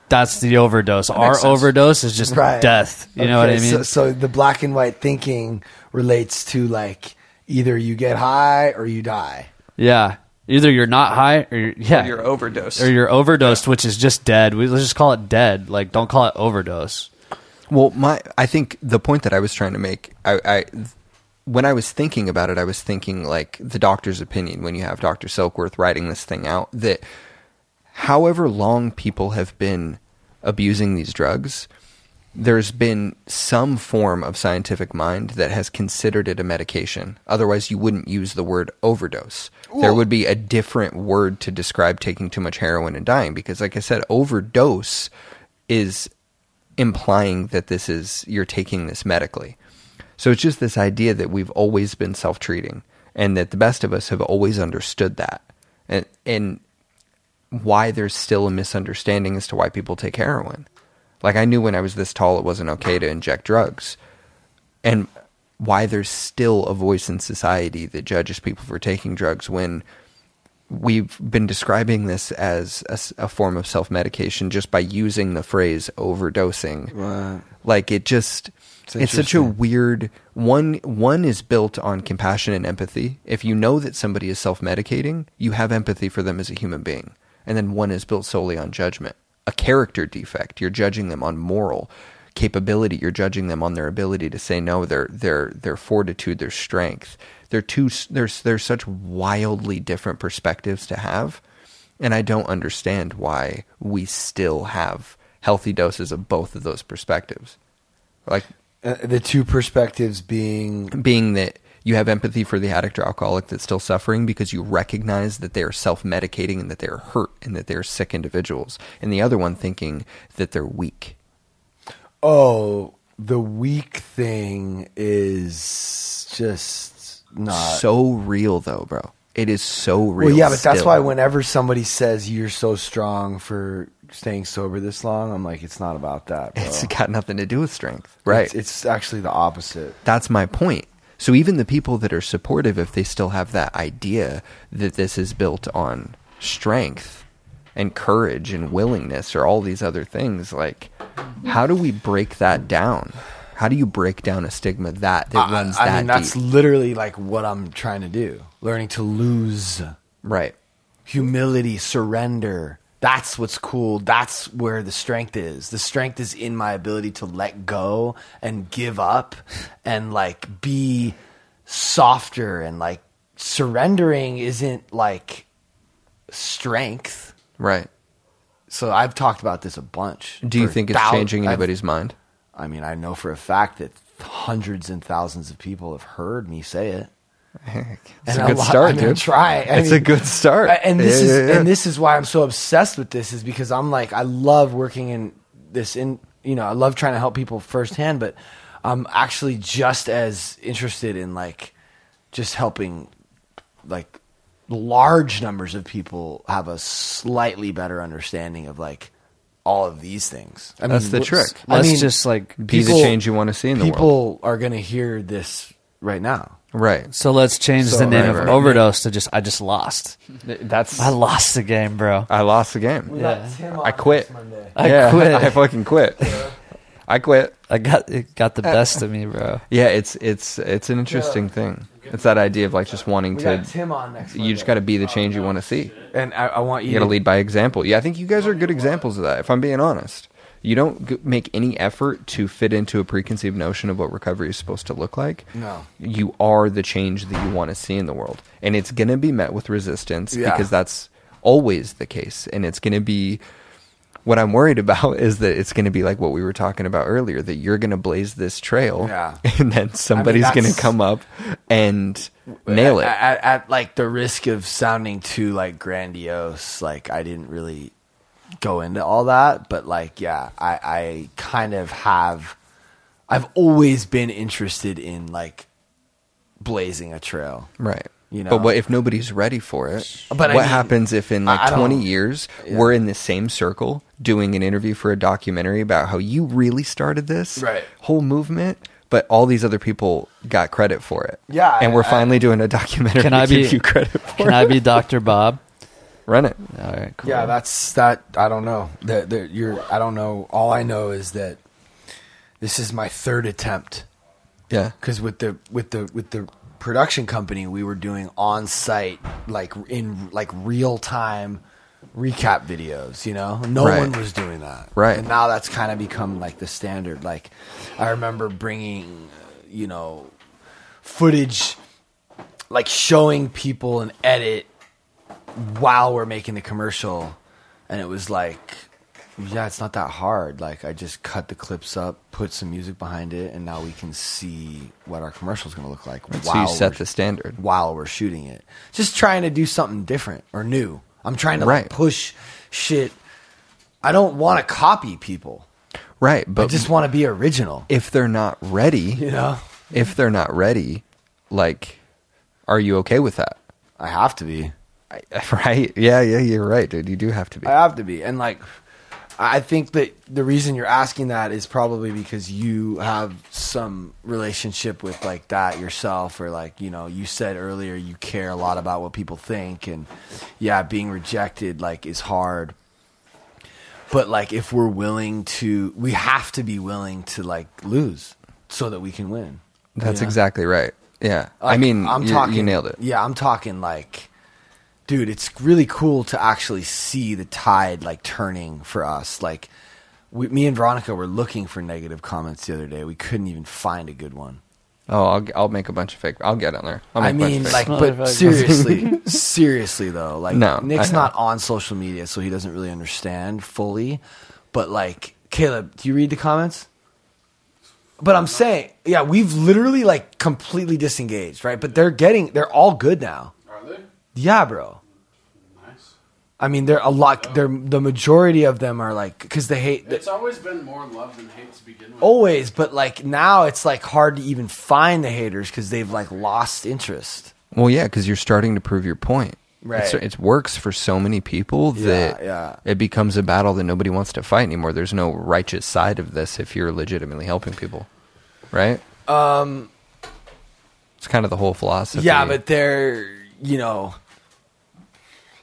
That's the overdose. Our sense. overdose is just Right. death. You know what I mean? So, so the black and white thinking relates to like either you get high or you die. yeah, either you're not high or you're, yeah, you're overdosed. or you're overdosed, which is just dead. We let's just call it dead. Like don't call it overdose. Well, my I think the point that I was trying to make, I, I when I was thinking about it, I was thinking like the doctor's opinion when you have Doctor Silkworth writing this thing out that however long people have been abusing these drugs, there's been some form of scientific mind that has considered it a medication. Otherwise, you wouldn't use the word overdose. there would be a different word to describe taking too much heroin and dying because, like I said, overdose is implying that this is you're taking this medically. So it's just this idea that we've always been self-treating and that the best of us have always understood that. And and why there's still a misunderstanding as to why people take heroin. Like I knew when I was this tall it wasn't okay to inject drugs. And why there's still a voice in society that judges people for taking drugs when we've been describing this as a form of self-medication just by using the phrase overdosing. Right. like it just It's it's, such a weird one one is built on compassion and empathy. If you know that somebody is self-medicating you have empathy for them as a human being. And then one is built solely on judgment a character defect. You're judging them on moral capability. You're judging them on their ability to say no their their their fortitude their strength. They're two there's there's such wildly different perspectives to have and i don't understand why we still have healthy doses of both of those perspectives. Like Uh, the two perspectives being being that you have empathy for the addict or alcoholic that's still suffering because you recognize that they are self-medicating and that they're hurt and that they're sick individuals and the other one thinking that they're weak oh, the weak thing is just not so real though bro it is so real Well, yeah, but that's why whenever somebody says you're so strong for staying sober this long, I'm like, it's not about that. Bro. it's got nothing to do with strength right It's, it's actually the opposite. That's my point. So even the people that are supportive, if they still have that idea that this is built on strength and courage and willingness or all these other things, like how do we break that down? How do you break down a stigma that that I, runs I that mean, that's deep? literally like what I'm trying to do. Learning to lose, right? Humility, surrender. That's what's cool. That's where the strength is. The strength is in my ability to let go and give up and like be softer and like surrendering isn't like strength. Right. So I've talked about this a bunch. Do you think it's thou- changing I've- anybody's mind? I mean, I know for a fact that hundreds and thousands of people have heard me say it. It's a good start, I'm dude. Try. I It's a good start. And this Yeah, is yeah, yeah. and this is why I'm so obsessed with this is because I'm like I love working in this in you know I love trying to help people firsthand, but I'm actually just as interested in like just helping like large numbers of people have a slightly better understanding of like all of these things. I That's mean, the trick. I Let's mean, just, like, be the change you wanna see in the world. People are going to hear this right now. Right. So let's change So- the name Right, of right. overdose to just I just lost. That's I lost the game, bro. I lost the game. We let I quit. I yeah, quit. I fucking quit. I quit. I got it got the uh, best of me, bro. Yeah, it's it's it's an interesting thing. It's that idea of like just wanting We to. got Tim on next You just got to be the change you want to see, And I, I want you, you got to to lead by example. Yeah, I think you guys are good examples of that. If I'm being honest, you don't g- make any effort to fit into a preconceived notion of what recovery is supposed to look like. No. you are the change that you want to see in the world, and it's going to be met with resistance Yeah. because that's always the case, and it's going to be. What I'm worried about is that it's going to be like what we were talking about earlier that you're going to blaze this trail Yeah. and then somebody's going to come up and nail it. At, at, at, like the risk of sounding too like grandiose, like I didn't really go into all that, but like yeah, I, I kind of have. I've always been interested in like blazing a trail, Right. You know, But what if nobody's ready for it? But I what mean, happens if in like I- I 20 years Yeah. we're in the same circle doing an interview for a documentary about how you really started this Right. whole movement, but all these other people got credit for it. Yeah, And I- we're I- finally doing a documentary Can to I be you credit for Can it. I be Dr. Bob? Run it. All right, cool. Yeah, that's that. I don't know. That that you're. I don't know. All I know is that this is my third attempt. Yeah. Because with the with the with the production company, we were doing on site, like in like real time recap videos. You know, no Right. one was doing that. Right. And now that's kind of become like the standard. Like, I remember bringing, you know, footage, like showing people an edit while we're making the commercial, and it was like Yeah, it's not that hard. Like I just cut the clips up, put some music behind it, and now we can see what our commercial is going to look like. So you set the standard. while we're shooting it. Just trying to do something different or new. I'm trying to Right. like push shit. I don't want to copy people. Right, but I just want to be original. if they're not ready, You know, if they're not ready, like, are you okay with that? I have to be. Right? Yeah, yeah, you're right, dude. You do have to be. I have to be. And like, I think that the reason you're asking that is probably because you have some relationship with like that yourself, or like, you know, you said earlier you care a lot about what people think. And yeah, being rejected like is hard. But like, if we're willing to, we have to be willing to like lose so that we can win. That's You know? exactly right. Yeah. I mean, I'm talking. you nailed it. Yeah, I'm talking like, dude, it's really cool to actually see the tide like turning for us. Like, we, me and Veronica were looking for negative comments the other day. We couldn't even find a good one. Oh, I'll, I'll make a bunch of fake. I'll get on there. I'll make I a bunch mean, of like, fake. but seriously, seriously though, like, No, Nick's not on social media, so he doesn't really understand fully. But like, Caleb, do you read the comments? But I'm saying, yeah, we've literally like completely disengaged, right? But they're getting, they're all good now. Are they? Yeah, bro. Nice. I mean, they're a lot. They're the majority of them are like because they hate It's always been more love than hate to begin with. always, but like now it's like hard to even find the haters because they've like lost interest. Well, yeah, because you're starting to prove your point. Right. It's, it works for so many people that yeah. it becomes a battle that nobody wants to fight anymore. There's no righteous side of this if you're legitimately helping people, right? Um. It's kind of the whole philosophy. Yeah, but they're you know,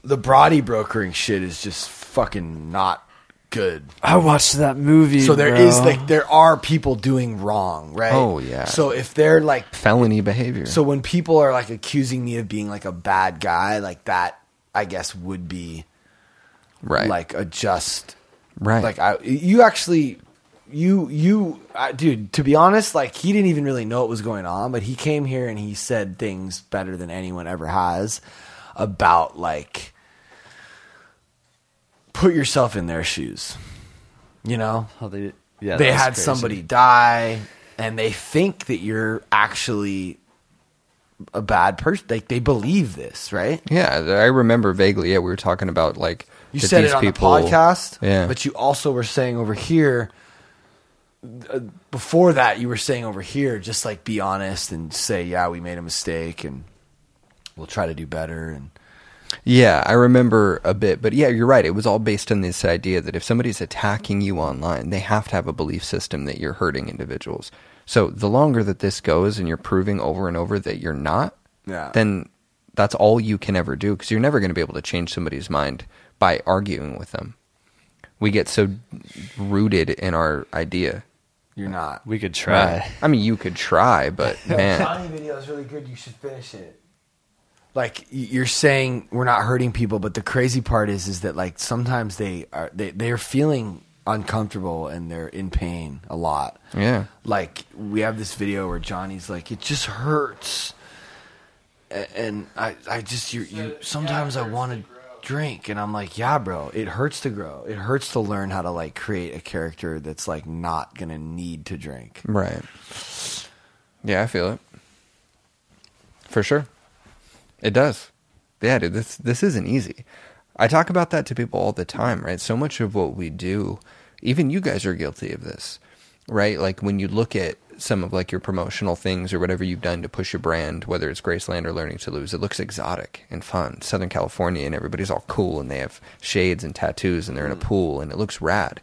the body brokering shit is just fucking not good. I watched that movie. So there bro. is like there are people doing wrong, right? Oh, yeah. So if they're like felony behavior. So when people are like accusing me of being like a bad guy, like that, I guess would be right, like a just right. Like I, you actually, you you, I, dude. To be honest, like he didn't even really know what was going on, but he came here and he said things better than anyone ever has about like put yourself in their shoes. You know, How they, yeah, they had crazy. somebody die, and they think that you're actually a bad person. Like they believe this, right? yeah, I remember vaguely. Yeah, we were talking about like You said it on people, the podcast, Yeah, But you also were saying over here. Uh, before that, you were saying over here, just like be honest and say, "Yeah, we made a mistake, and we'll try to do better." And Yeah, I remember a bit, but yeah, you're right. It was all based on this idea that if somebody's attacking you online, they have to have a belief system that you're hurting individuals. So the longer that this goes and you're proving over and over that you're not, Yeah. then that's all you can ever do because you're never going to be able to change somebody's mind by arguing with them. We get so rooted in our idea. you're not. We could try. Right. I mean, you could try, but man, Johnny video is really good. You should finish it. Like you're saying, we're not hurting people, but the crazy part is, is that like sometimes they are they they're feeling uncomfortable and they're in pain a lot. yeah. Like we have this video where Johnny's like, it just hurts, A- and I I just you you sometimes I want to drink, and I'm like, yeah, bro, it hurts to grow. It hurts to learn how to like create a character that's like not gonna need to drink. Right. Yeah, I feel it. For sure. It does. Yeah, dude, this this isn't easy. I talk about that to people all the time, right? So much of what we do, even you guys are guilty of this, right? Like when you look at some of like your promotional things or whatever you've done to push your brand, whether it's Graceland or Learning to Lose, it looks exotic and fun. Southern California and everybody's all cool and they have shades and tattoos and they're in a mm. pool and it looks rad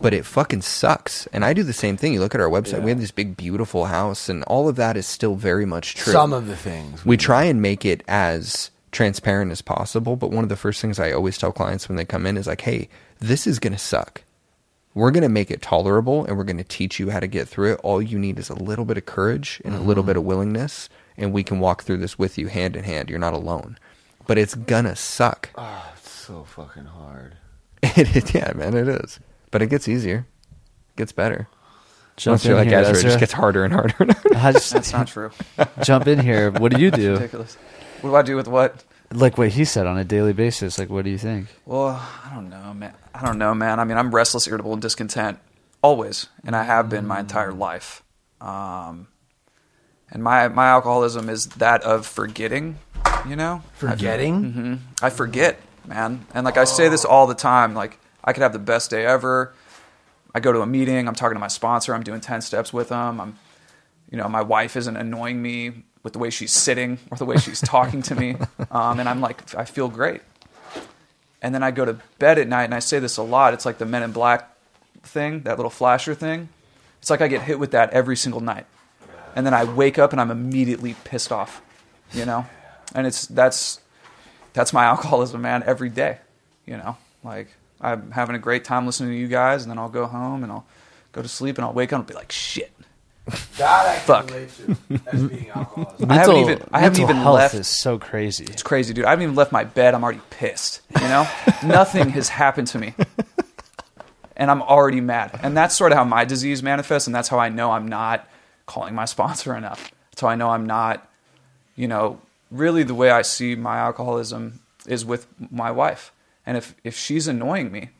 but it fucking sucks. And I do the same thing. You look at our website, we have this big, beautiful house, and all of that is still very much true. Some of the things we try and make it as transparent as possible. But one of the first things I always tell clients when they come in is like, hey, this is going to suck. We're going to make it tolerable and we're going to teach you how to get through it. All you need is a little bit of courage and a little Mhm. bit of willingness, and we can walk through this with you hand in hand. You're not alone. But it's gonna suck. Oh, it's so fucking hard. It is, yeah, man, it is. But it gets easier. It gets better. Jump Once you're in like here, Ezra, it just gets harder and harder. and harder. I just- That's not true. Jump in here. What do you do? Ridiculous. What do I do with what? like what he said on a daily basis. Like, what do you think? Well, I don't know, man. I don't know, man. I mean, I'm restless, irritable, and discontent always, and I have been my entire life. Um, and my my alcoholism is that of forgetting. You know, Forgetting? hmm I forget, man. And like I say this all the time. Like I could have the best day ever. I go to a meeting. I'm talking to my sponsor. I'm doing ten steps with them. I'm, you know, my wife isn't annoying me with the way she's sitting or the way she's talking to me, um, and I'm like, I feel great. And then I go to bed at night, and I say this a lot. It's like the Men in Black thing, that little flasher thing. It's like I get hit with that every single night, and then I wake up and I'm immediately pissed off, you know. And it's that's that's my alcoholism, man. Every day, you know. Like I'm having a great time listening to you guys, and then I'll go home and I'll go to sleep, and I'll wake up and be like, shit. That I Fuck. relate to as being alcoholism. I haven't Mental- even I haven't mental even health left. is so crazy. It's crazy, dude. I haven't even left my bed. I'm already pissed. You know, nothing has happened to me, and I'm already mad. And that's sort of how my disease manifests, and that's how I know I'm not calling my sponsor enough. That's how I know I'm not, you know, really the way I see my alcoholism is with my wife. And if if she's annoying me,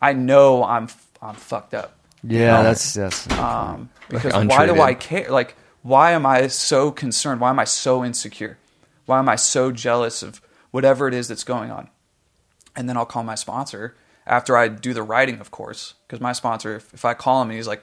I know I'm I'm fucked up. Yeah, that's that's. um, because Like why do. I care? Like, why am I so concerned? Why am I so insecure? Why am I so jealous of whatever it is that's going on? And then I'll call my sponsor after I do the writing, of course, because my sponsor, if, if I call him and he's like,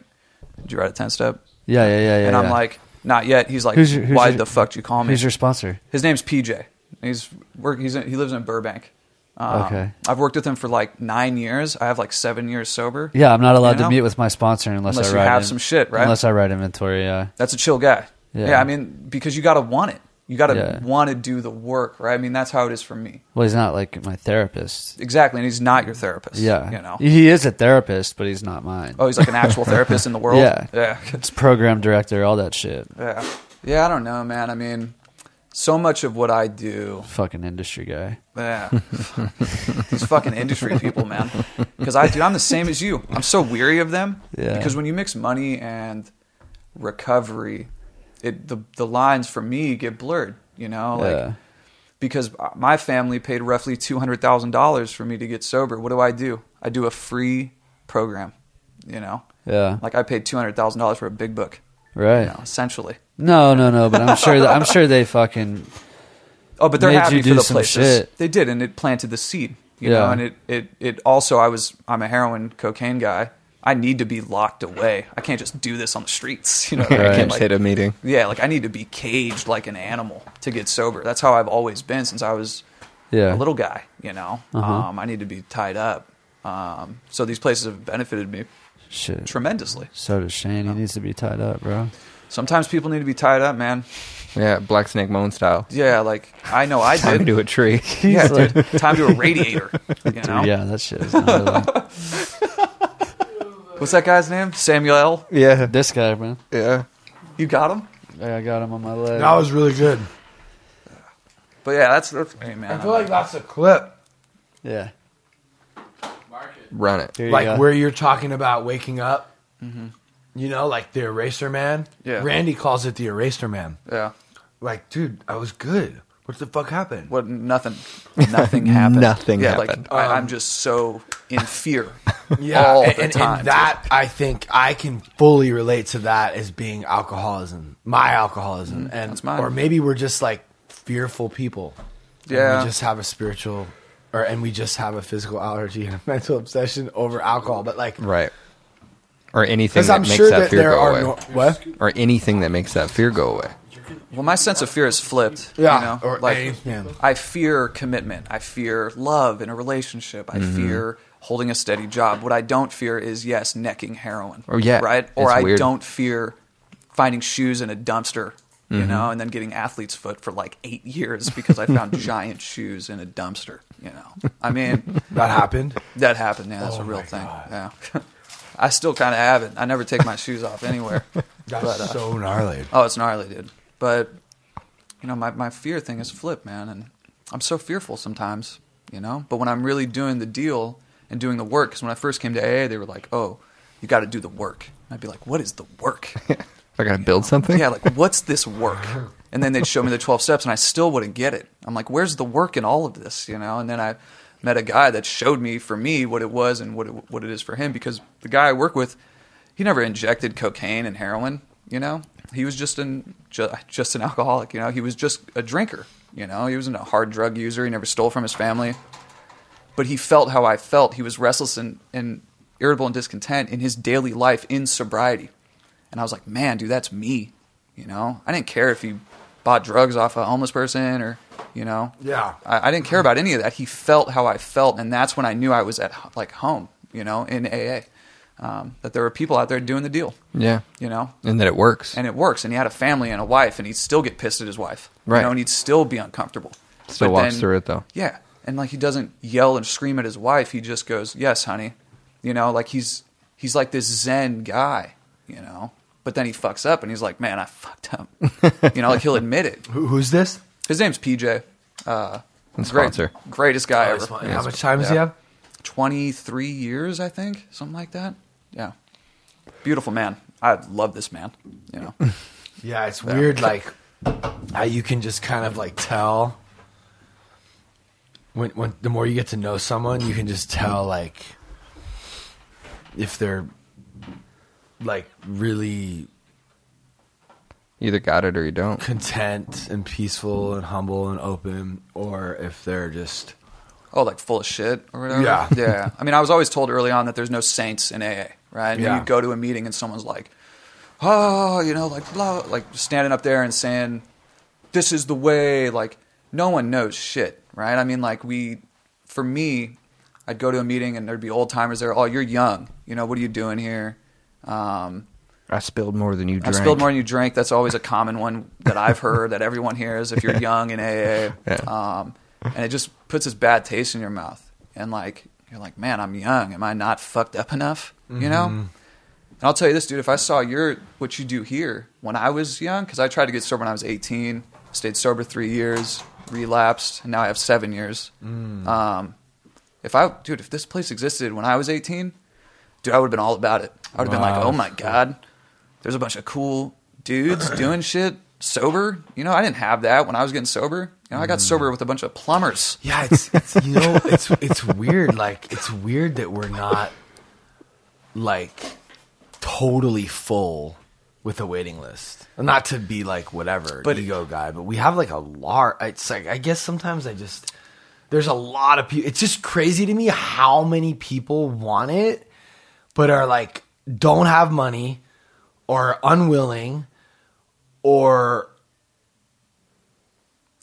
"Did you write a ten step?" yeah, yeah, yeah, yeah. and I'm yeah. like, "Not yet." He's like, Who's your- who's "Why your- the fuck did you call me?" who's your sponsor? His name's PJ. He's work. He's in, he lives in Burbank. Um, Okay. I've worked with him for like nine years. I have like seven years sober. Yeah, I'm not allowed You know? to meet with my sponsor unless, Unless I write have in- some shit, right? Unless I write inventory. Yeah, That's a chill guy. Yeah. Yeah, I mean, because you got to want it. You got to Yeah. want to do the work, right? I mean, that's how it is for me. well, he's not like my therapist. Exactly, and he's not your therapist. Yeah, you know. he is a therapist, but he's not mine. Oh, he's like an actual therapist in the world. Yeah, yeah, It's program director, all that shit. yeah, yeah. I don't know, man. I mean, so much of what I do, Fucking industry guy. yeah, these fucking industry people, man. Because I, dude, I'm the same as you. I'm so weary of them. Yeah. Because when you mix money and recovery, it the the lines for me get blurred. You know, like yeah, because my family paid roughly two hundred thousand dollars for me to get sober. What do I do? I do a free program. You know, yeah, like I paid two hundred thousand dollars for a big book. right. You know, essentially. No, no, no. But I'm sure that I'm sure they fucking. Oh, but they're Made happy you for the some places shit. they did, and it planted the seed. You Yeah. know, and it, it it also I was I'm a heroin cocaine guy. I need to be locked away. I can't just do this on the streets. You know, what I I mean? Right. can't Like- hit a meeting. Yeah, like I need to be caged like an animal to get sober. That's how I've always been since I was Yeah, a little guy, you know. Uh-huh. Um, I need to be tied up. Um, so these places have benefited me shit. tremendously. So does Shane. He needs to be tied up, bro. Sometimes people need to be tied up, man. Yeah, Black Snake Moan style. Yeah, like I know I Time did. to a tree. yeah, dude. Time to a radiator. You know? Yeah, that shit is gnarly. What's that guy's name? Samuel. Yeah, this guy, man. yeah. You got him. Yeah, I got him on my leg. That was really good. But yeah, that's that's hey man. I feel like that's a clip. yeah. Run it. Here you like go. where you're talking about waking up. Mm-hmm. You know, like the eraser man. Yeah. Randy calls it the eraser man. yeah. Like, dude, I was good. What the fuck happened? What? Nothing. Nothing happened. Nothing yeah, happened. Like I, I'm Um, just so in fear. Yeah, all and, the and- time, and that I think I can fully relate to that as being alcoholism, my alcoholism, and that's mine. or maybe we're just like fearful people. Yeah. we just have a spiritual, or and we just have a physical allergy and a mental obsession over alcohol. But like, Right. Or anything that I'm makes sure that that fear there go are away. no, what? or anything that makes that fear go away. Well, my sense of fear is flipped. Yeah, you know? or like anything. I fear commitment. I fear love in a relationship. I Mm-hmm. fear holding a steady job. What I don't fear is yes, necking heroin. Oh, yeah, right. Or it's I weird. don't fear finding shoes in a dumpster. You Mm-hmm. know, and then getting athlete's foot for like eight years because I found giant shoes in a dumpster. You know, I mean, That happened. that happened. Yeah, that's Oh a real thing. God. Yeah, I still kind of have it. I never take my shoes off anywhere. That's But, uh, so gnarly. Oh, it's gnarly, dude. But you know, my my fear thing is flip, man, and I'm so fearful sometimes. You know, but when I'm really doing the deal and doing the work, because when I first came to AA, they were like, "Oh, you got to do the work." And I'd be like, "What is the work?" I gotta build something. yeah, like what's this work? And then they'd show me the 12 steps and I still wouldn't get it. I'm like, where's the work in all of this, you know? And then I met a guy that showed me for me what it was and what it, what it is for him because the guy I work with, he never injected cocaine and heroin, you know? He was just an ju- just an alcoholic, you know? He was just a drinker, you know? He wasn't a hard drug user. He never stole from his family. But he felt how I felt. He was restless and, and irritable and discontent in his daily life in sobriety. And I was like, man, dude, that's me. You know, I didn't care if he bought drugs off a homeless person or, you know, Yeah. I, I didn't care about any of that. He felt how I felt, and that's when I knew I was at like home, you know, in AA. Um, that there were people out there doing the deal, Yeah. you know, And that it works. and it works. And he had a family and a wife, and he'd still get pissed at his wife, Right. You know, and he'd still be uncomfortable. Still But walks then- through it though. yeah, and like he doesn't yell and scream at his wife. He just goes, "Yes, honey," you know, like he's he's like this Zen guy, you know. But then he fucks up, and he's like, "Man, I fucked up," you know, like he'll admit it. Who, who's this? His name's PJ. Uh, And great- sponsor. greatest guy Oh, ever. he's fine. How much time does he have? Twenty three years, I think, something like that. Yeah, beautiful man. I love this man. You know, Yeah, it's weird, like how you can just kind of like tell when when the more you get to know someone, you can just tell like if they're like really Either got it or you don't. content and peaceful and humble and open, or if they're just oh, like full of shit or whatever. Yeah. yeah. I mean, I was always told early on that there's no saints in AA, right? And Yeah. you go to a meeting and someone's like, oh, you know, like blah, like standing up there and saying, this is the way. Like, no one knows shit, right? I mean, like we, for me, I'd go to a meeting and there'd be old timers there. Oh, you're young. You know, what are you doing here? Um, I spilled more than you drank. I spilled more than you drank. That's always a common one that I've heard that everyone hears if you're young in AA. Yeah. Um, and it just puts this bad taste in your mouth. And like, you're like, man, I'm young. Am I not fucked up enough? You know? Mm-hmm. And I'll tell you this, dude, if I saw your, what you do here when I was young, because I tried to get sober when I was 18, stayed sober three years, relapsed, and now I have seven years. Mm. Um, if I, dude, if this place existed when I was 18, dude, I would have been all about it. I would have been like, oh my God, there's a bunch of cool dudes doing shit sober. You know, I didn't have that when I was getting sober. You know, I got Mm. sober with a bunch of plumbers. Yeah, it's, it's you know, it's it's weird. Like it's weird that we're not like totally full with a waiting list. Not to be like whatever But- ego guy, but we have like a large. It's like I guess sometimes I just there's a lot of people. It's just crazy to me how many people want it, but are like don't have money or unwilling or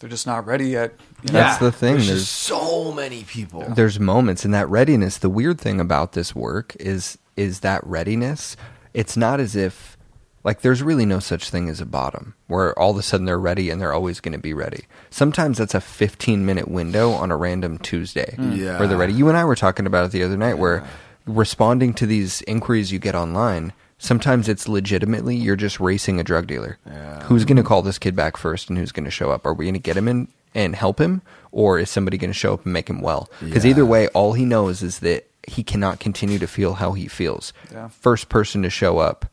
They're just not ready yet. you know? That's the thing. There's, There's so many people. there's moments in that readiness. The weird thing about this work is is that readiness. It's not as if like there's really no such thing as a bottom where all of a sudden they're ready and they're always going to be ready. Sometimes that's a 15 minute window on a random Tuesday hmm. Yeah. where they're ready. You and I were talking about it the other night where responding to these inquiries you get online, sometimes it's legitimately you're just racing a drug dealer. Who's going to call this kid back first and who's going to show up? Are we going to get him in and help him or is somebody going to show up and make him well? Because Yeah. either way, all he knows is that he cannot continue to feel how he feels. Yeah. First person to show up.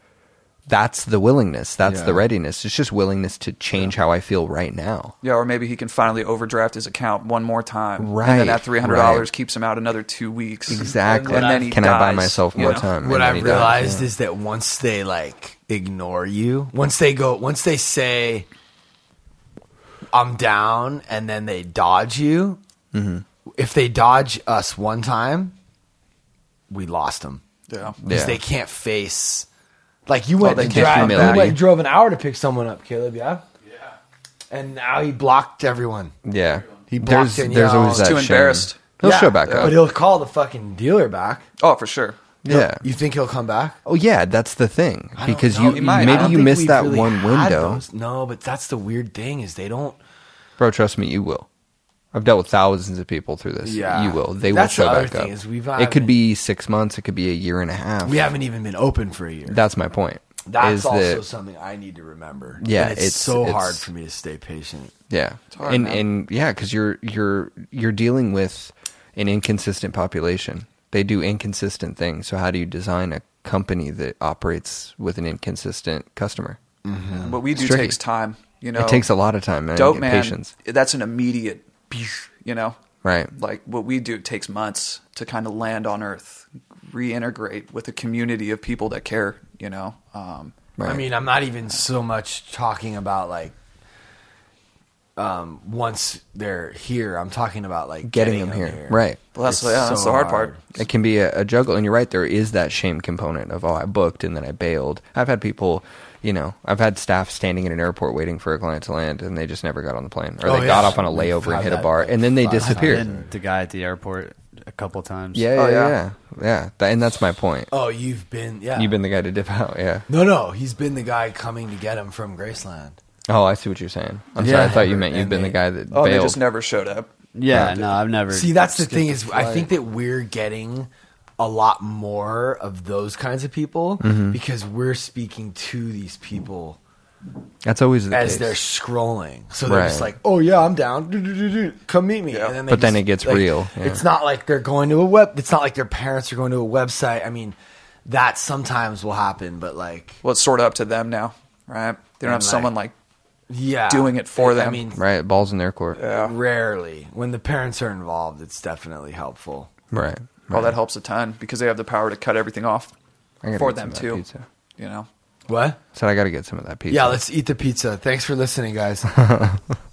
That's the willingness. That's Yeah. the readiness. It's just willingness to change how I feel right now. Yeah, or maybe he can finally overdraft his account one more time. And Right, then that three hundred dollars right. keeps him out another two weeks. Exactly. And then he Can I buy myself you more know? time? what I've dies, realized yeah. is that once they like ignore you, once they go, once they say, "I'm down," and then they dodge you. Mm-hmm. If they dodge us one time, we lost them Yeah. because Yeah. they can't face. Like you went, they to drive, you went and drove an hour to pick someone up, Caleb. Yeah. Yeah. And now he blocked everyone. Yeah. He blocked there's, Danielle. there's always that too shame. embarrassed. He'll Yeah, show back up. but he'll call the fucking dealer back. Oh, for sure. yeah. You think he'll come back? Oh yeah, that's the thing. Because know. you might. Maybe you think missed that really one window. those. No, but that's the weird thing is they don't. Bro, trust me, you will. I've dealt with thousands of people through this. Yeah. You will. They That's will the show other back thing up. is we've it haven't- could um, be six months. It could be a year and a half. We haven't even been open for a year. That's my point. That's is also that- something I need to remember. Yeah, And it's, it's- so it's- hard for me to stay patient. Yeah, hard, and man. and yeah, because you're you're you're dealing with an inconsistent population. They do inconsistent things. So how do you design a company that operates with an inconsistent customer? Mm-hmm. What we do tricky. takes time. You know, it takes a lot of time, man. Dope and man, patience. that's an immediate. You know, Right. like what we do takes months to kind of land on earth, reintegrate with a community of people that care. You know, um, I mean, I'm not even so much talking about like um, once they're here. I'm talking about like Getting them here. Right. Well, that's- It's yeah, that's the hard part. It can be a, a juggle, and you're right. There is that shame component of oh, I booked and then I bailed. I've had people, you know, I've had staff standing in an airport waiting for a client to land, and they just never got on the plane, or Oh, they yeah. got off on a layover and had hit a bar, and then they five times. disappeared. Been the guy at the airport a couple times. Yeah, oh, yeah, yeah, yeah. That- and that's my point. Oh, you've been yeah. You've been the guy to dip out. Yeah. no, no. He's been the guy coming to get him from Graceland. Oh, I see what you're saying. I'm Yeah. sorry. I thought you meant you've And been the guy that oh, they just never showed up. Yeah, no, I've never. See, that's the thing is, I think that we're getting a lot more of those kinds of people Mhm. because we're speaking to these people That's always the as case. they're scrolling. So they're just like, "Oh yeah, I'm down. Do, do, do, do. Come meet me." And then they But then it gets like, real, yeah. It's not like they're going to a web. It's not like their parents are going to a website. I mean, that sometimes will happen, but like, Well, it's sort of up to them now, right? They don't have And, someone like, like yeah, doing it for I them. mean, right. Balls in their court. rarely when the parents are involved, it's definitely helpful. Right. Well, that helps a ton because they have the power to cut everything off I gotta for get some them of that too. pizza. You know, What? So I got to get some of that pizza. Yeah, let's eat the pizza. Thanks for listening, guys.